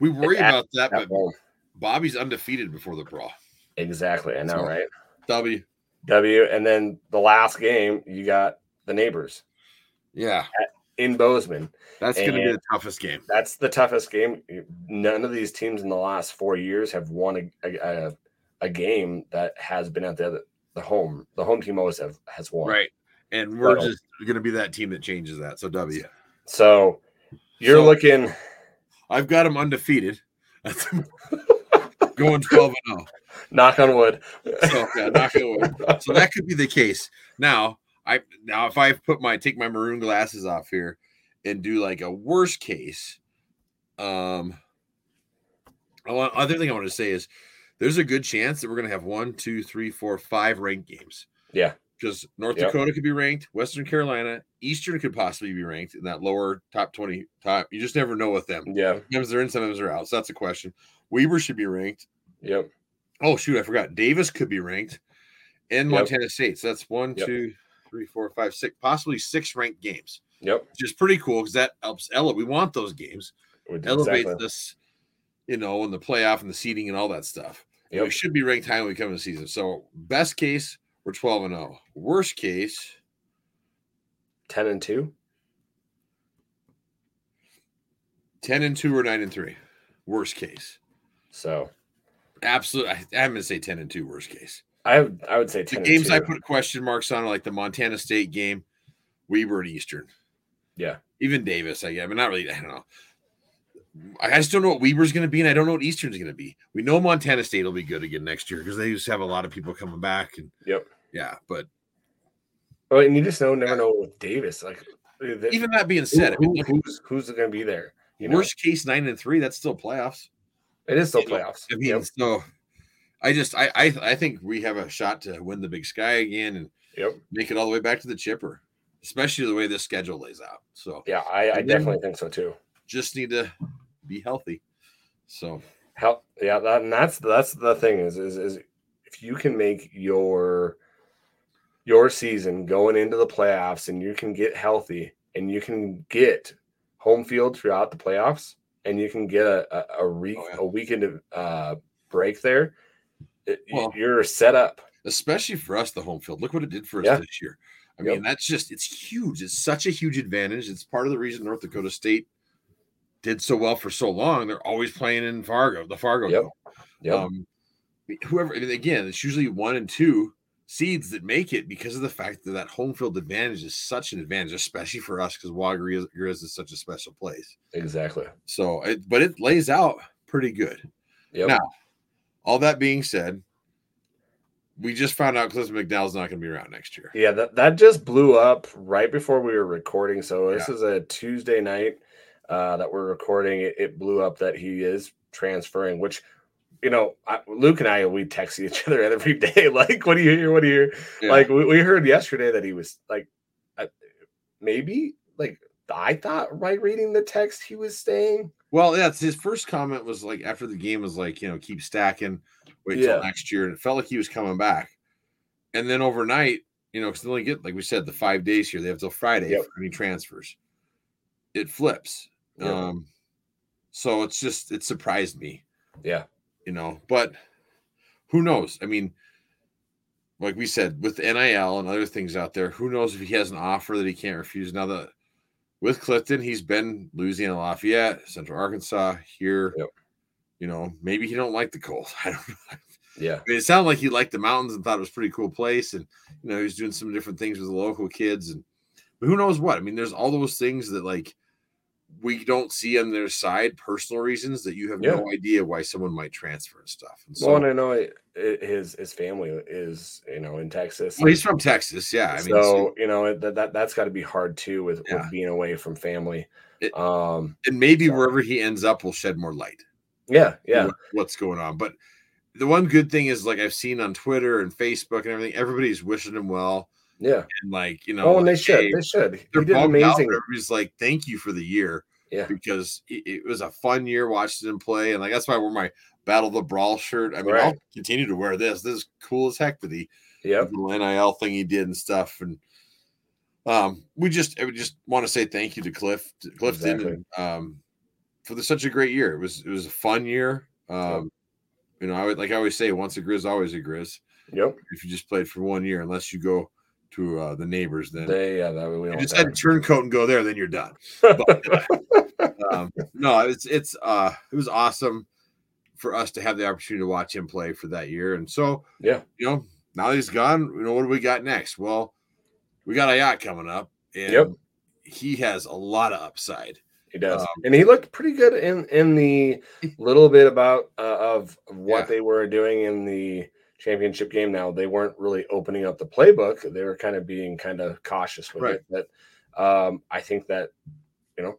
we worry about that, but home. Bobby's undefeated before the brawl. Exactly, I know, So- right? W. W and then the last game you got the neighbors Yeah, in Bozeman. that's going to be the toughest game. That's the toughest game. None of these teams in the last four years have won a, a, a, a game that has been at the other, the home. The home team always have has won. Right. And we're So- just going to be that team that changes that. So W. So you're So- looking. I've got them undefeated. Going 12 and 0. Knock on wood. So yeah, knock on wood. So that could be the case. Now, I now if I put my take my maroon glasses off here and do like a worst case, um I want other thing I want to say is there's a good chance that we're going to have one, two, three, four, five ranked games. Yeah. Because North Yep. Dakota could be ranked, Western Carolina, Eastern could possibly be ranked in that lower top 20 top. You just never know with them. Yeah. Sometimes they're in, sometimes they're out. So that's a question. Weber should be ranked. Yep. Oh, shoot. I forgot. Davis could be ranked in Yep. Montana State. So that's one, Yep. two, three, four, five, six, possibly six ranked games, Yep. which is pretty cool because that helps elevate. We want those games elevates exactly. us, you know, in the playoff and the seeding and all that stuff. And We should be ranked high when we come in the season. So best case, we're 12 and 0. Worst case, 10 and 2. 10 and 2 or 9 and 3. Worst case. So Absolutely. I, I'm gonna say 10 and 2, worst case. I would I would say The 10 and games I put question marks on are like the Montana State game, Weber and Eastern. Yeah. Even Davis, I guess, but not really. I don't know. I just don't know what Weber's going to be, and I don't know what Eastern's going to be. We know Montana State will be good again next year because they just have a lot of people coming back, and Yep. yeah. But Oh, and you just know never know with Davis. Like uh, the- even that being who- said, mean, who- who's who's going to be there? You know, worst case nine and three, that's still playoffs. It is still playoffs. I mean, Yep. so I just I, I I think we have a shot to win the Big Sky again and Yep. make it all the way back to the chipper, especially the way this schedule lays out. So Yeah, I, I definitely think so too. just need to be healthy. So help, yeah, that and that's that's the thing is is is if you can make your your season going into the playoffs and you can get healthy and you can get home field throughout the playoffs and you can get a a, a, re- Oh, yeah. a weekend uh, break there, it, Well- you're set up. especially for us, the home field. Look what it did for us Yeah. this year. I Yep. mean, that's just it's huge. It's such a huge advantage. It's part of the reason North Dakota State did so well for so long. They're always playing in Fargo, the Fargo. Yep. Yep. Um, whoever, I mean, again, it's usually one and two seeds that make it because of the fact that that home field advantage is such an advantage, especially for us because Waga Grizz is such a special place. exactly. So, it, but it lays out pretty good. Yep. Now, all that being said, we just found out Cliff McDowell's not going to be around next year. Yeah, that, that just blew up right before we were recording. So this is a Tuesday night uh, that we're recording. It, it blew up that he is transferring, which you know, I, Luke and I we text each other every day. Like, what do you hear? What do you hear? Yeah. Like, we, we heard yesterday that he was like, uh, maybe like I thought right reading the text he was staying. Well, that's his first comment was like after the game was like, you know, keep stacking, wait till next year. And it felt like he was coming back. And then overnight, you know, because they only get, like we said, the five days here, they have till Friday Yep. for any transfers. It flips. Yep. Um, so it's just, it surprised me, Yeah, you know, but who knows? I mean, like we said, with NIL and other things out there, who knows if he has an offer that he can't refuse. Now, that with Clifton, he's been Louisiana Lafayette, Central Arkansas, here. Yep. You know, maybe he don't like the cold. I don't know. yeah, I mean, it sounded like he liked the mountains and thought it was a pretty cool place, and you know, he was doing some different things with the local kids, and but who knows what? I mean, there's all those things that like we don't see on their side, personal reasons that you have Yeah. no idea why someone might transfer and stuff. And so, well, and I know it, it, his his family is you know in Texas. well, he's from Texas, yeah. I mean, so you know that, that that's got to be hard too with, Yeah. with being away from family. It- um, and maybe so- wherever he ends up will shed more light. yeah, yeah, what- what's going on. But the one good thing is like I've seen on Twitter and Facebook and everything, everybody's wishing him well. Yeah. And like, you know, Oh, and they should, hey, they should. They're did amazing. Everybody's like, thank you for the year. Yeah. Because it, it was a fun year watching him play. And like that's why I wore my Battle of the Brawl shirt. I mean, I'll continue to wear this. This is cool as heck that he little NIL thing he did and stuff. And um, we just I would just want to say thank you to Cliff Clifton Exactly. and, um, for the, such a great year. It was it was a fun year. Um, You know, I would like I always say, once a Grizz, always a Grizz. Yep. If you just played for one year, unless you go to uh, the neighbors, then They yeah, that we just had to turncoat and go there, then you're done. that. Um, no, it's it's uh it was awesome for us to have the opportunity to watch him play for that year. And so Yeah. you know, now that he's gone, you know, what do we got next? Well, we got a yacht coming up, and Yep. he has a lot of upside. He does, Um, and he looked pretty good in in the little bit about uh, of what Yeah. they were doing in the championship game. Now they weren't really opening up the playbook; they were kind of being kind of cautious with Right. it. But um, I think that you know,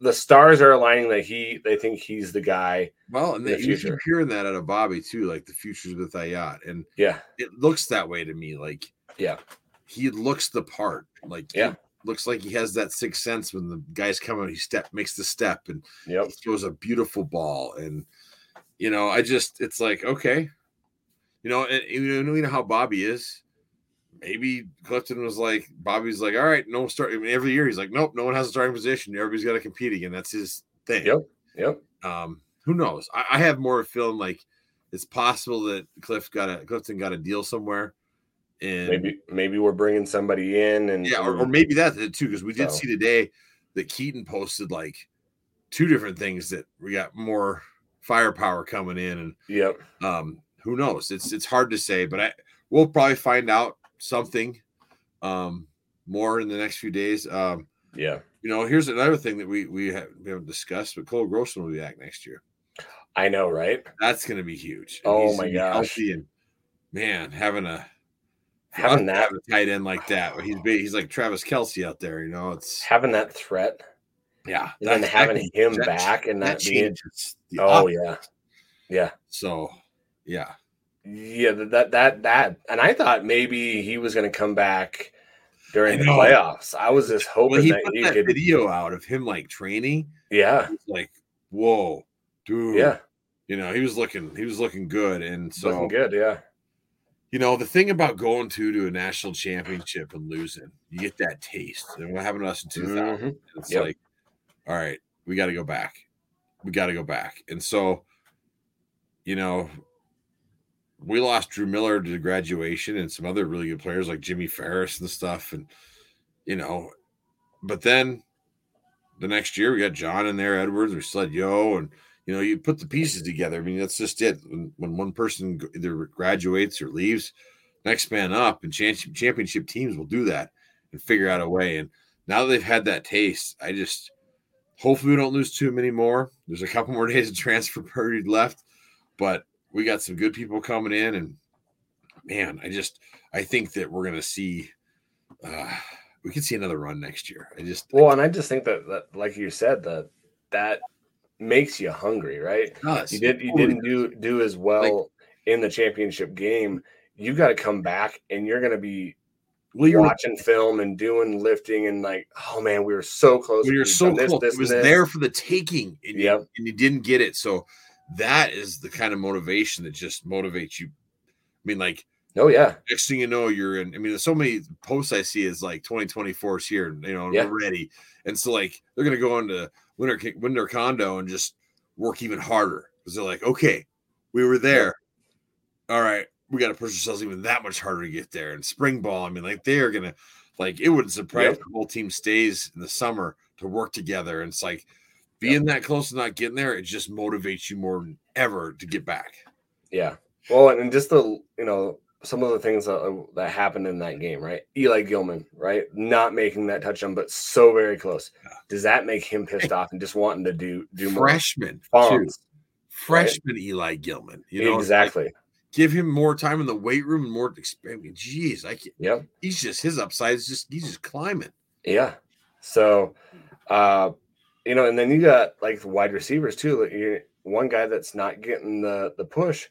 the stars are aligning that he they think he's the guy. Well, and the you keep hearing that out of Bobby too, like the future's with Ayat, and Yeah, it looks that way to me. Like, Yeah. he looks the part. Like, Yeah. looks like he has that sixth sense when the guy's come out, He step makes the step and yep, he throws a beautiful ball, and you know, I just it's like okay, you know, and you know, you know how Bobby is. Maybe Clifton was like, Bobby's like, all right, no start. I mean, every year he's like, nope, no one has a starting position. Everybody's got to compete again. That's his thing. Yep. yep. Um, who knows? I, I have more feeling like it's possible that Cliff got a Clifton got a deal somewhere, and Maybe maybe we're bringing somebody in and yeah, or, or maybe that's it too. Because we did So- see today that Keaton posted like two different things that we got more firepower coming in, and yep, um, who knows? It's it's hard to say, but I we'll probably find out something um more in the next few days. Um, yeah. you know, here's another thing that we we, have, we haven't discussed, but Cole Grossman will be back next year. I know, right? That's going to be huge. And Oh my gosh. and man, having a Having that have a tight end like that, he's he's like Travis Kelce out there. You know, it's having that threat yeah, and then having that- him that- back and that that being oh offense. yeah, yeah. So yeah, Yeah, th- that that that, and I thought maybe he was going to come back during the playoffs. I was just hoping when he that put he that could. video out of him like training, Yeah, like whoa, dude. yeah, you know he was looking he was looking good, and so looking good. Yeah, you know the thing about going to to a national championship and losing, you get that taste, and what happened to us in two thousand. Mhm. It's Yep. like, all right, we got to go back. We got to go back. And so, you know, we lost Drew Miller to graduation and some other really good players like Jimmy Farris and stuff. And, you know, but then the next year we got John in there, Edwards, we still had Yo, and, you know, you put the pieces together. I mean, that's just it. When, when one person either graduates or leaves, next man up, and champ- championship teams will do that and figure out a way. And now that they've had that taste, I just hopefully we don't lose too many more. There's a couple more days of transfer period left, but we got some good people coming in, and man, I just I think that we're gonna see uh we could see another run next year. I just well, and I just think that that, like you said, that that makes you hungry, right? You did you didn't do do as well in the championship game. You got to come back, and you're going to be well, you're watching film and doing lifting, and like, oh man, we were so close. you're We've so this, close. this, it was this. there for the taking, and, Yep. you, and you didn't get it. So that is the kind of motivation that just motivates you. I mean, like Oh yeah, next thing you know, you're in. I mean, there's so many posts I see is like 2024 is here, you know, Yeah. we're ready. And so like they're gonna go into winter winter condo and just work even harder because they're like, okay, we were there. All right, we got to push ourselves even that much harder to get there. And spring ball, I mean, like they are gonna like it wouldn't surprise Yep. if the whole team stays in the summer to work together. And it's like being that close to not getting there, it just motivates you more than ever to get back. yeah. Well, and just the you know some of the things that, that happened in that game, right? Eli Gillman, right, not making that touchdown, but so very close. Does that make him pissed off and just wanting to do do more? Freshman, too. Fonz? freshman Eli Gillman. You know, it's like, exactly. give him more time in the weight room and more experience. Jeez, I can't, Yep. he's just his upside is just he's just climbing. Yeah. So, uh, you know, and then you got like the wide receivers too. Like you one guy that's not getting the the push.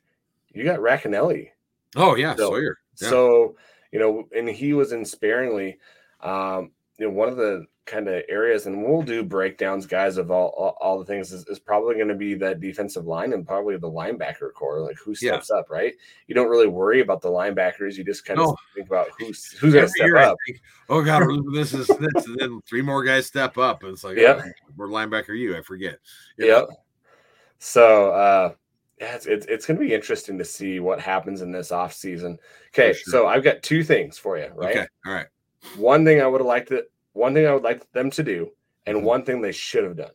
You got Racanelli. Oh yeah, So- Sawyer. Yeah. So, you know, and he was in sparingly. Um, you know, one of the kind of areas, and we'll do breakdowns, guys, of all all, all the things is, is probably going to be that defensive line and probably the linebacker core, like who Yeah. steps up, right? You don't really worry about the linebackers. You just kind of No. think about who's who's going to step year up. think, oh god, this is this, and then three more guys step up, and it's like, Yeah. oh, we're linebacker you. I forget. You Yep. know? So uh yeah, it's it's, it's gonna be interesting to see what happens in this off season. Okay, sure. so I've got two things for you, right? Okay. All right. One thing I would have liked to one thing I would like them to do, and Mhm. one thing they should have done.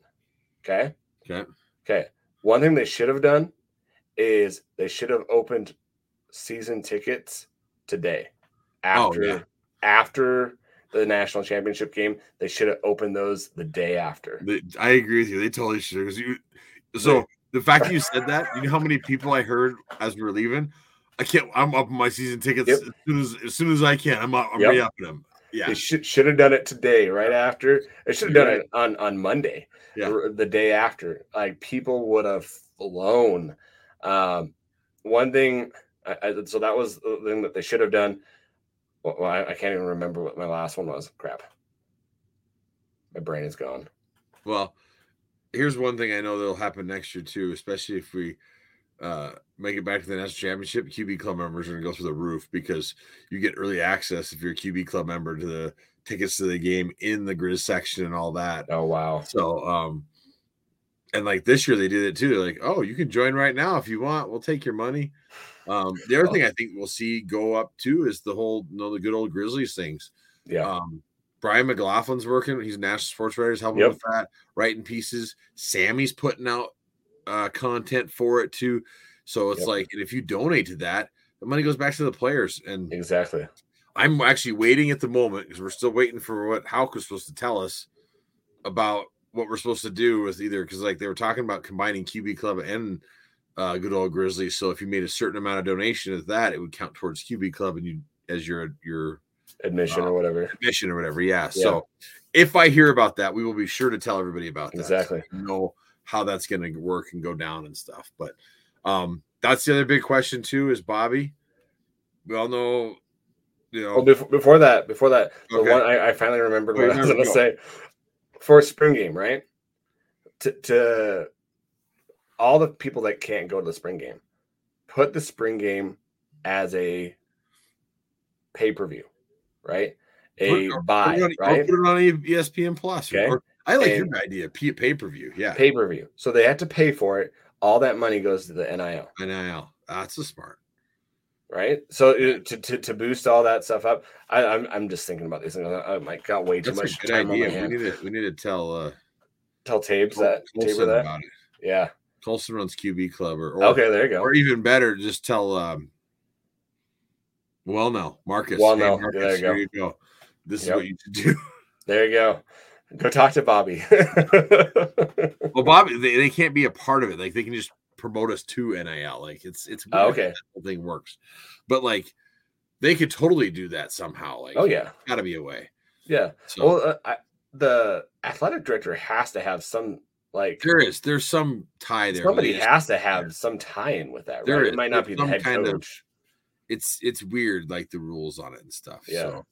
Okay. Okay. Okay. One thing they should have done is they should have opened season tickets today. Oh, After yeah. after the national championship game, they should have opened those the day after. I agree with you. They totally should. Because you, so the fact that you said that, you know how many people I heard as we were leaving. I can't. I'm up my season tickets Yep. as soon as as soon as I can. I'm up. I'm Yep. re upping them. Yeah. They should should have done it today, right after. They should have done it on on Monday, Yeah. the day after. Like people would have flown. Um, one thing, I, I, so that was the thing that they should have done. Well, well, I, I can't even remember what my last one was. Crap, my brain is gone. Well, here's one thing I know that'll happen next year too, especially if we uh, make it back to the national championship. QB club members are going to go through the roof because you get early access if you're a QB club member to the tickets to the game in the Grizz section and all that. Oh wow, So, um, and like this year they did it too. They're like, oh, you can join right now if you want. We'll take your money. Um, the other thing I think we'll see go up too is the whole, you know, the good old Grizzlies things. yeah, Um, Brian McLaughlin's working. He's a national sports writer. He's helping Yep. with that, writing pieces. Sammy's putting out uh, content for it too. So it's Yep. like, and if you donate to that, the money goes back to the players. And exactly. I'm actually waiting at the moment because we're still waiting for what Hauck was supposed to tell us about what we're supposed to do with either because like they were talking about combining QB Club and uh, good old Grizzlies. So if you made a certain amount of donation of that, it would count towards QB Club and you as your your Admission Uh, or whatever. admission or whatever. Yeah. Yeah. So if I hear about that, we will be sure to tell everybody about that. Exactly. we know how that's going to work and go down and stuff. But um, that's the other big question too. Is Bobby? We all know, you know. Well, before, before that, before that, the one I, I finally remembered Wait, what I was going to say for a spring game, right? To, to all the people that can't go to the spring game, put the spring game as a pay per view, right? A Put- buy, put on, right? put it on ESPN Plus. Okay. Or, I like And- your idea. Pay per view. Yeah. Pay per view. So they had to pay for it. All that money goes to the NIL. NIL. That's a smart. right? So uh, to, to to boost all that stuff up, I, I'm I'm just thinking about these things. I, might got way too That's much a good time on idea. my We need to we need to tell uh Tell Tabes Col- that Colson that. about it. Yeah. Colson runs QB Club or, or Okay, there you go. or even better, just tell um well no, Marcus. Well, hey, no, Marcus, there you go. you go. This is what you should do. There you go. Go talk to Bobby. Well, Bobby, they, they can't be a part of it. Like they can just promote us to NIL. Like it's it's Oh, okay. thing works. But like they could totally do that somehow. Like oh yeah, gotta be a way. yeah. So Well, uh, I, the athletic director has to have some like there is there's some tie there. somebody has to have some tie-in with that. There Right? is. It might not be the head kind of- coach. it's it's weird, like the rules on it and stuff. Yeah. So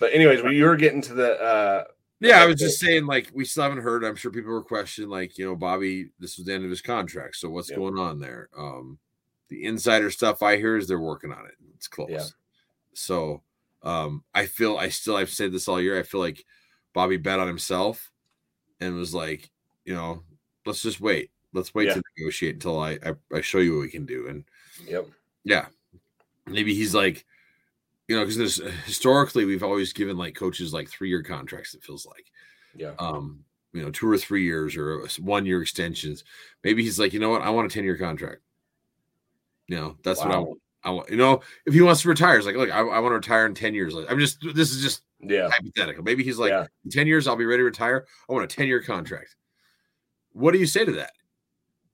But anyways, we you were getting to the uh yeah, I was just saying, like, we still haven't heard. I'm sure people were questioning, like, you know, Bobby, this was the end of his contract. So what's Yep. going on there? Um, the insider stuff I hear is they're working on it. It's close. Yeah. So um, I feel I still I've said this all year. I feel like Bobby bet on himself and was like, you know, let's just wait. Let's wait Yeah. to negotiate until I, I I show you what we can do. And Yep. yeah, maybe he's like, you know, because there's historically we've always given like coaches like three year contracts. It feels like Yeah. um, you know, two or three years or one year extensions. Maybe he's like, you know what, I want a 10 year contract. You know, that's what I want. I want, you know, if he wants to retire, it's like, look, I, I want to retire in 10 years. Like, I'm just, this is just Yeah. hypothetical. Maybe he's like, Yeah. in 10 years, I'll be ready to retire. I want a 10 year contract. What do you say to that?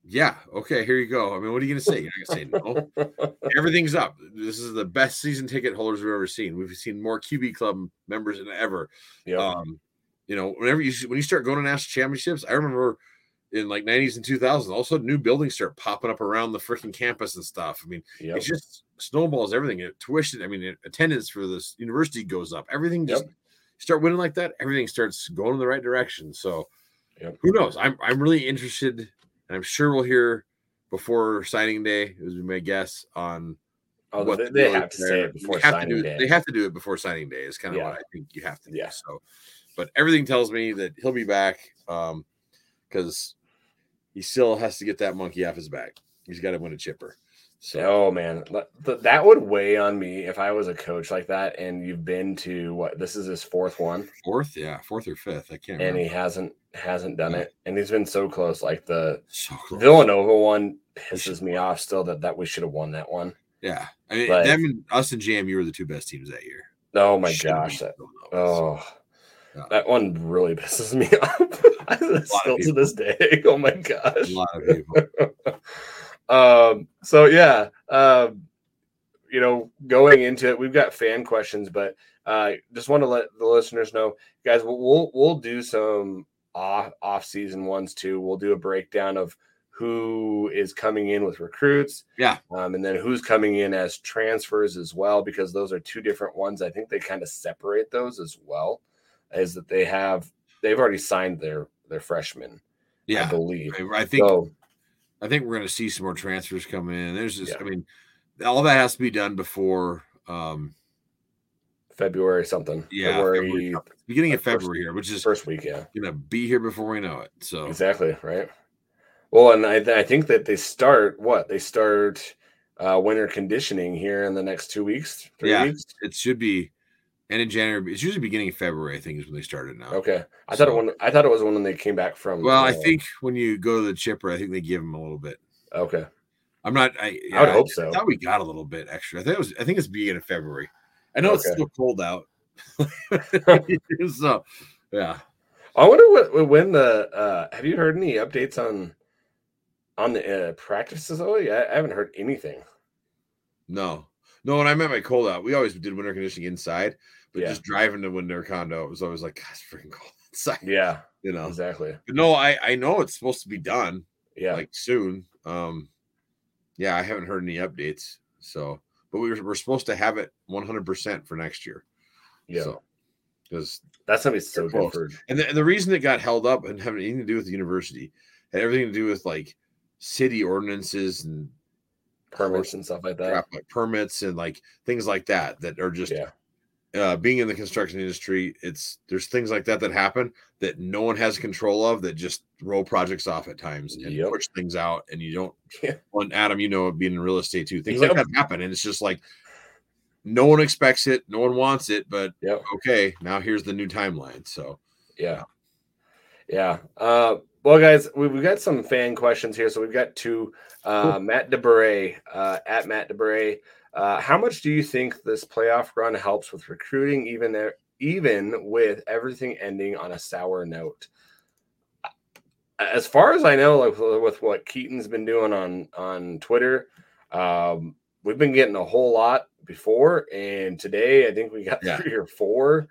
Yeah. Okay. Here you go. I mean, what are you going to say? You're not going to say no. Everything's up. This is the best season ticket holders we've ever seen. We've seen more QB club members than ever. Yep. Um, you know, whenever you when you start going to national championships, I remember in like 90s and 2000s, all of a sudden new buildings start popping up around the freaking campus and stuff. I mean, yep. it just snowballs everything. It, tuition, I mean, it- attendance for this university goes up. Everything just Yep. start winning like that. Everything starts going in the right direction. So, Yep. who knows? I'm I'm really interested, and I'm sure we'll hear before signing day, as we may guess on Oh, what they, the they have to say it before They signing do day. They have to do it before signing day. Is kind of Yeah. what I think you have to do. Yeah. So, but everything tells me that he'll be back um because he still has to get that monkey off his back. He's got to win a chipper. So Oh man, That- would weigh on me if I was a coach like that. And you've been to what? This is his fourth one, fourth, yeah, fourth or fifth. I can't and remember. he hasn't hasn't done Yeah. it. And he's been so close. Like the so close. Villanova one pisses me off still. That that we should have won that one. Yeah, I mean, But- them and us and JMU were the two best teams that year. Oh my Should've gosh, that oh. Yeah. That one really pisses me off. Still to this day. Oh my a gosh. lot of people. Um so yeah um you know going into it we've got fan questions but uh, just want to let the listeners know, guys. We'll we'll, we'll do some off off season ones too. We'll do a breakdown of who is coming in with recruits, Yeah. um, and then who's coming in as transfers as well, because those are two different ones. I think they kind of separate those as well, is that they have they've already signed their their freshmen, Yeah, I believe. I, I think So I think we're going to see some more transfers come in. There's just, Yeah. I mean, all that has to be done before, um, February something, yeah, February February, beginning of like first- February here, which is first week, yeah. going to be here before we know it. So Exactly right. Well, and I, I think that they start what they start uh, winter conditioning here in the next two weeks, three Yeah. weeks. it should be end of January. It's usually beginning of February, I think, is when they started now. Okay, I thought it when I thought it was when they came back from. Well, I uh, think when you go to the chipper, I think they give them a little bit. okay. I'm not. I, I would yeah, hope I so. thought we got a little bit extra. I think it was. I think it's beginning of February. I know it's still cold out. so, yeah. I wonder what when the uh, have you heard any updates on on the uh, practice facility? I, I haven't heard anything. No, no. When I meant my cold out, we always did winter conditioning inside, but Yeah. just driving to winter condo, it was always like, God, it's freaking cold outside. Yeah, You know. exactly. But no, I I know it's supposed to be done Yeah, like soon. Um, yeah, I haven't heard any updates. So, but we were, we're supposed to have it 100 percent for next year. yeah. So, because That's gonna be so good for and the, and the reason it got held up and having anything to do with the university had everything to do with like city ordinances and permits and stuff like that. crap, like permits and like things like that that are just Yeah, uh, being in the construction industry. It's there's things like that that happen that no one has control of that just roll projects off at times and Yep. push things out, and you don't. Yeah. Well, Adam, you know, being in real estate too, things Yep. like that happen, and it's just like no one expects it, no one wants it, but Yep. okay, now here's the new timeline. So Yeah. Yeah. Uh, well, guys, we, we've got some fan questions here. So we've got two. Uh, Matt DeBray, uh, at Matt DeBray. Uh, how much do you think this playoff run helps with recruiting, even even with everything ending on a sour note? As far as I know, like with what Keaton's been doing on on Twitter, um, we've been getting a whole lot before, and today I think we got Yeah. three or four.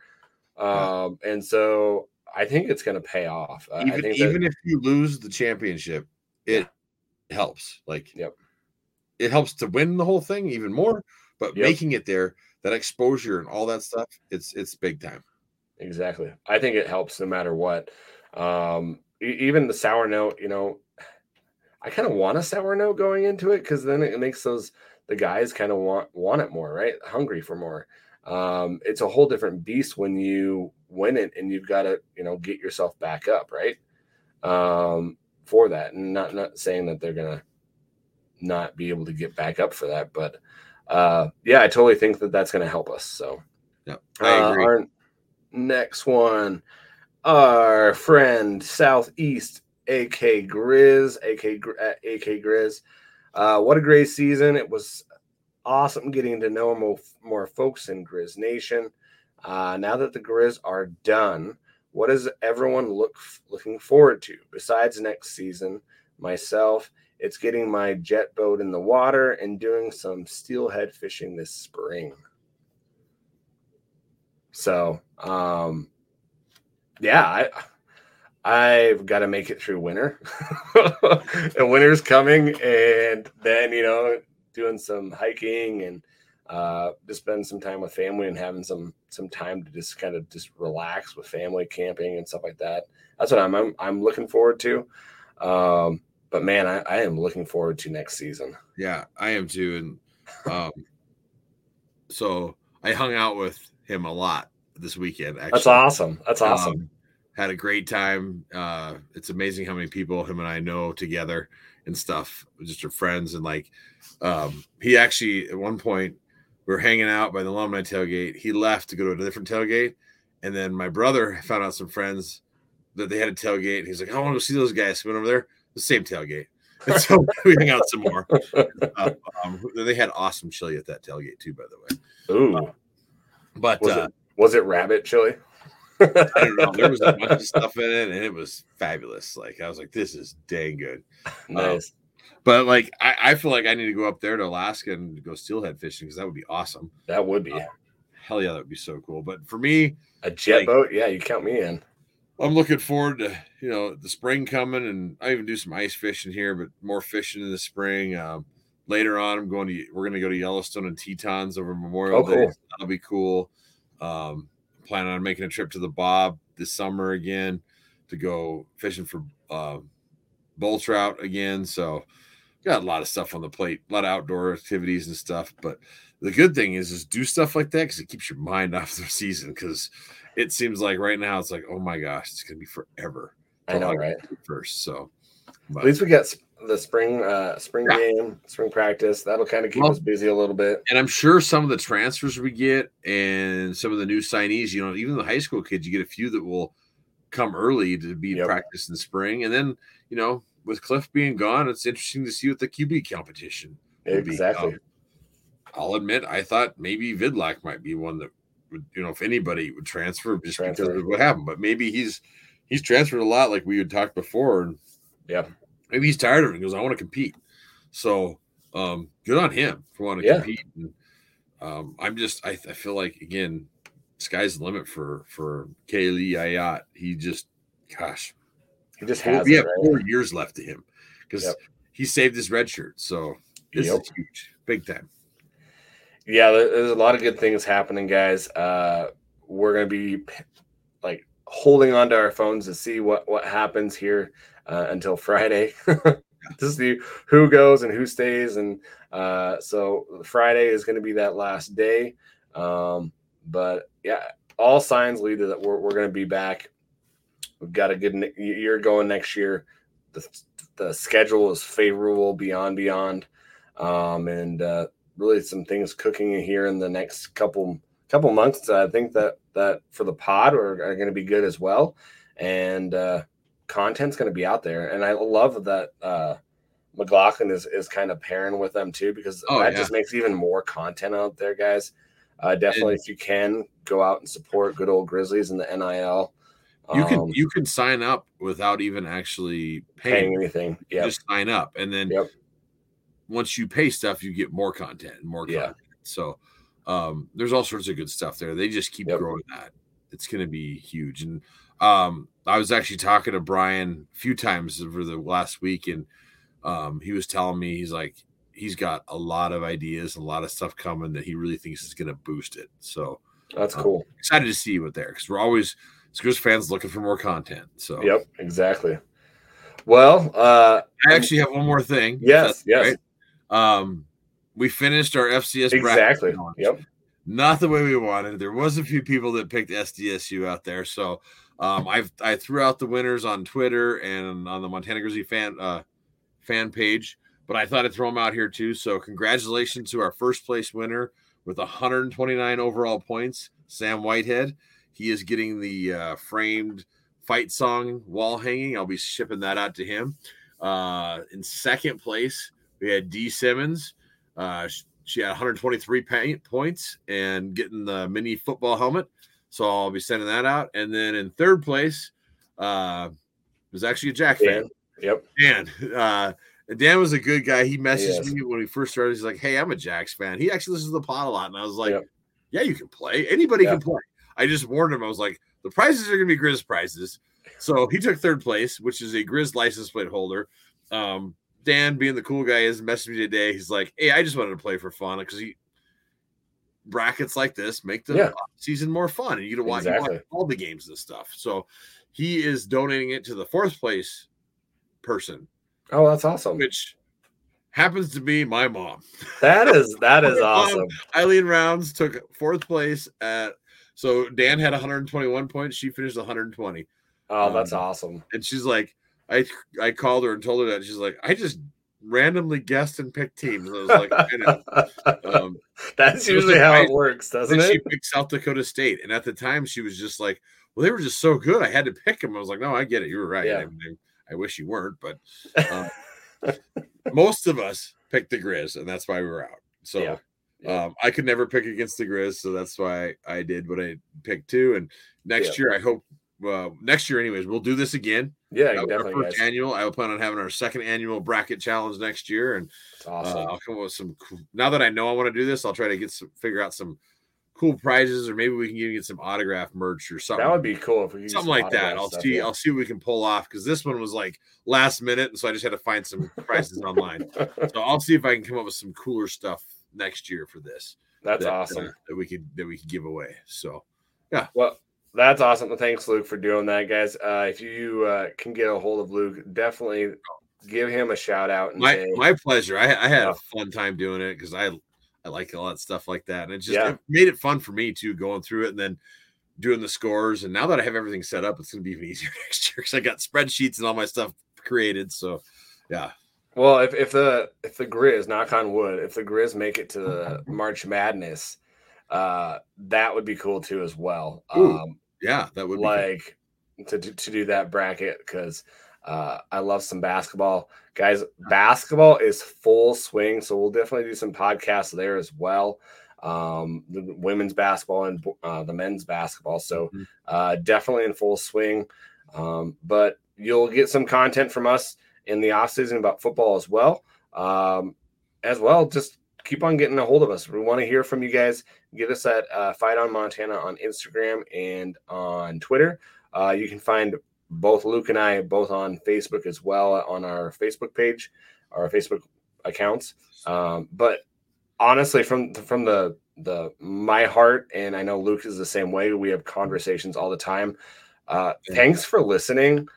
Yeah. Um, and so I think it's going to pay off. Uh, I even that- even if you lose the championship, it helps. Like Yep. It helps to win the whole thing even more, but Yep. making it there, that exposure and all that stuff, it's it's big time. exactly. I think it helps no matter what. Um, even the sour note, you know, I kind of want a sour note going into it because then it makes those the guys kind of want want it more, right? Hungry for more. Um, it's a whole different beast when you win it and you've got to, you know, get yourself back up, right? Um, for that, and not not saying that they're gonna not be able to get back up for that, but uh, yeah, I totally think that that's gonna help us. So. Yeah, I Uh, our next one, our friend Southeast, AK Grizz, AK uh, AK Grizz. Uh, what a great season! It was awesome getting to know more, more folks in Grizz Nation. Uh, now that the Grizz are done, what is everyone look looking forward to besides next season? Myself, it's getting my jet boat in the water and doing some steelhead fishing this spring. So, um, yeah, I I've got to make it through winter, and winter's coming, and then you know doing some hiking and uh, just spend some time with family and having some some time to just kind of just relax with family, camping and stuff like that. That's what I'm I'm, I'm looking forward to. Um, but man, I, I am looking forward to next season. Yeah, I am too. And um, so I hung out with him a lot this weekend. Actually, That's awesome. That's awesome. Um, had a great time. Uh, it's amazing how many people him and I know together and stuff. Just are friends and like um, he actually at one point we were hanging out by the alumni tailgate. He left to go to a different tailgate, and then my brother found out some friends that they had a tailgate. And he's like, "I want to go see those guys." So went over there, the same tailgate. And so we hung out some more. Uh, um, they had awesome chili at that tailgate too, by the way. Ooh, But was uh, it was it rabbit chili? I don't know. There was a bunch of stuff in it, and it was fabulous. Like I was like, "This is dang good." nice. But like, I, I feel like I need to go up there to Alaska and go steelhead fishing because that would be awesome. That would be. hell yeah, that would be so cool. But for me, A jet Like- boat? Yeah, you count me in. I'm looking forward to you know the spring coming, and I even do some ice fishing here, but more fishing in the spring. Um, later on, I'm going to we're going to go to Yellowstone and Tetons over Memorial Oh, Day. cool. That'll be cool. Um, planning on making a trip to the Bob this summer again to go fishing for uh, bull trout again. So got a lot of stuff on the plate, a lot of outdoor activities and stuff. But the good thing is, is do stuff like that because it keeps your mind off the season. Because it seems like right now it's like, oh my gosh, it's gonna be forever. I know, right? get First, so At least we got sp- the spring uh spring Yeah. game, spring practice. That'll kind of keep Well- us busy a little bit. and I'm sure some of the transfers we get and some of the new signees, you know, even the high school kids, you get a few that will come early to be Yep. practice in spring, and then you know, with Cliff being gone, it's interesting to see what the QB competition will be. Exactly. Um, I'll admit, I thought maybe Vidlak might be one that you know, if anybody would transfer just because of what happened. But maybe he's he's transferred a lot, like we had talked before, and Yeah. maybe he's tired of it. He goes, I want to compete. So um, good on him for wanting to Yeah. compete. And um, I'm just, I, I feel like again, sky's the limit for for Kaylee Ayat. He just, gosh, He just has we it, have right? four years left to him because Yep. he saved his red shirt. So this Yep. is huge, big time. Yeah there's a lot of good things happening guys. Uh we're gonna be like holding onto our phones to see what what happens here uh, until friday. To see who goes and who stays and uh so friday is going to be that last day. Um but yeah all signs lead to that we're, we're going to be back. We've got a good ne- year going next year. The, the schedule is favorable beyond beyond. Um and uh really some things cooking here in the next couple couple months. I think that that for the pod are, are going to be good as well, and uh, content's going to be out there. And I love that uh, McLaughlin is is kind of pairing with them too because Oh, that yeah. just makes even more content out there, guys. Uh, definitely, And- if you can go out and support good old Grizzlies and the NIL. You can um, you can sign up without even actually paying paying. anything. Yeah, Just sign up, and then Yep. Once you pay stuff, you get more content and more Yeah. content. So um, there's all sorts of good stuff there. They just keep Yep. growing that. It's going to be huge. And um, I was actually talking to Brian a few times over the last week, and um, he was telling me he's like he's got a lot of ideas, a lot of stuff coming that he really thinks is going to boost it. So that's uh, cool. excited to see what there because we're always Grizz fans looking for more content. So Yep, exactly. Well, uh, I actually have one more thing. Yes, yes. right. Um, we finished our FCS bracket exactly. Yep. Not the way we wanted. There was a few people that picked SDSU out there, so um, I've I threw out the winners on Twitter and on the Montana Grizzly fan uh, fan page, but I thought I'd throw them out here too. So congratulations to our first place winner with 129 overall points, Sam Whitehead. He is getting the uh, framed fight song wall hanging. I'll be shipping that out to him. Uh, in second place, we had D Simmons. Uh, she had 123 pa- points and getting the mini football helmet. So I'll be sending that out. And then in third place, uh, was actually a Jack fan. Yep. Dan. Uh, Dan was a good guy. He messaged Yes. me when we first started. He's like, "Hey, I'm a Jacks fan." He actually listens to the pod a lot, and I was like, Yep. "Yeah, you can play. Anybody can play." I just warned him. I was like, "The prizes are going to be Grizz prizes." So he took third place, which is a Grizz license plate holder. Um, Dan, being the cool guy, is messaged me today. He's like, "Hey, I just wanted to play for fun because he brackets like this make the Yeah. season more fun, and you don't want you Exactly. watch all the games and stuff." So he is donating it to the fourth place person Oh, that's awesome. which happens to be my mom. That is that is awesome. Eileen Rounds took fourth place at so Dan had 121 points. She finished 120. Oh, that's Um, awesome. And she's like, I I called her and told her that she's like, I just randomly guessed and picked teams. I was like, I know. Um, That's it usually how it works, doesn't then she picked South Dakota State. And at the time she was just like, Well, they were just so good. I had to pick them. I was like, No, I get it. You were right. Yeah. I, mean, I wish you weren't, but um, most of us picked the Grizz, and that's why we were out. So Yeah. Yeah. um, I could never pick against the Grizz, so that's why I did what I picked too. And next Yeah. year, I hope uh, next year, anyways, we'll do this again. Yeah, That was our first Guys. annual. I will plan on having our second annual bracket challenge next year, and awesome. uh, I'll come up with some. Cool, now that I know I want to do this, I'll try to get some figure out some cool prizes, or maybe we can even get some autograph merch or something. That would be cool if we something like that. I'll stuff, see. Yeah. I'll see what we can pull off because this one was like last minute, and so I just had to find some prices online. So I'll see if I can come up with some cooler stuff next year for this. That's that, awesome uh, that we could that we could give away. So yeah. Well, that's awesome. Thanks, Luke, for doing that, guys. Uh, if you uh, can get a hold of Luke, definitely give him a shout out. my say, my pleasure. I, I had a fun time doing it because I I like a lot of stuff like that, and it just yeah. it made it fun for me too, going through it and then doing the scores. And now that I have everything set up, it's going to be even easier next year because I got spreadsheets and all my stuff created. So, yeah. Well, if, if the if the Grizz, knock on wood, if the Grizz make it to the March Madness, uh, that would be cool too as well. Um, yeah, that would like to to do that bracket because uh, I love some basketball, guys. Basketball is full swing, so we'll definitely do some podcasts there as well. Um, the women's basketball and uh, the men's basketball, so mm-hmm. uh, definitely in full swing. Um, but you'll get some content from us in the off season about football as well. Um, as well, just keep on getting a hold of us. We want to hear from you guys. Get us at uh, Fight on Montana on Instagram and on Twitter. Uh, you can find both Luke and I both on Facebook as well on our Facebook page, our Facebook accounts. Um, but honestly, from from the the my heart, and I know Luke is the same way. We have conversations all the time. Uh, thanks for listening.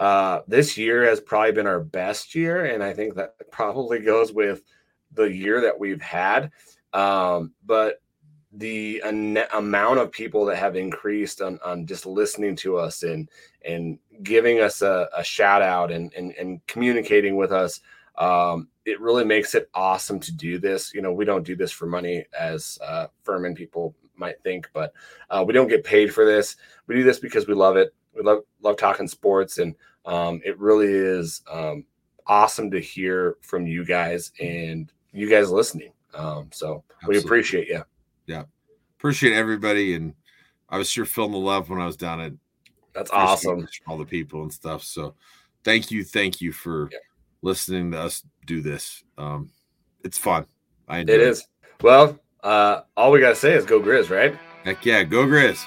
Uh, this year has probably been our best year, and I think that probably goes with the year that we've had. Um, but the amount of people that have increased on, on just listening to us and and giving us a, a shout out and, and, and communicating with us um, it really makes it awesome to do this. You know we don't do this for money as uh, Furman people might think but uh, we don't get paid for this. We do this because we love it. We love love talking sports and um, it really is um, awesome to hear from you guys and you guys listening. Um, so Absolutely. we appreciate you yeah. Appreciate everybody. And I was sure feeling the love when I was down at that's awesome. All the people and stuff. So thank you. Thank you for yeah. listening to us do this. Um, it's fun. I it is. It. Well, uh, all we got to say is go Grizz, right? Heck yeah. Go Grizz.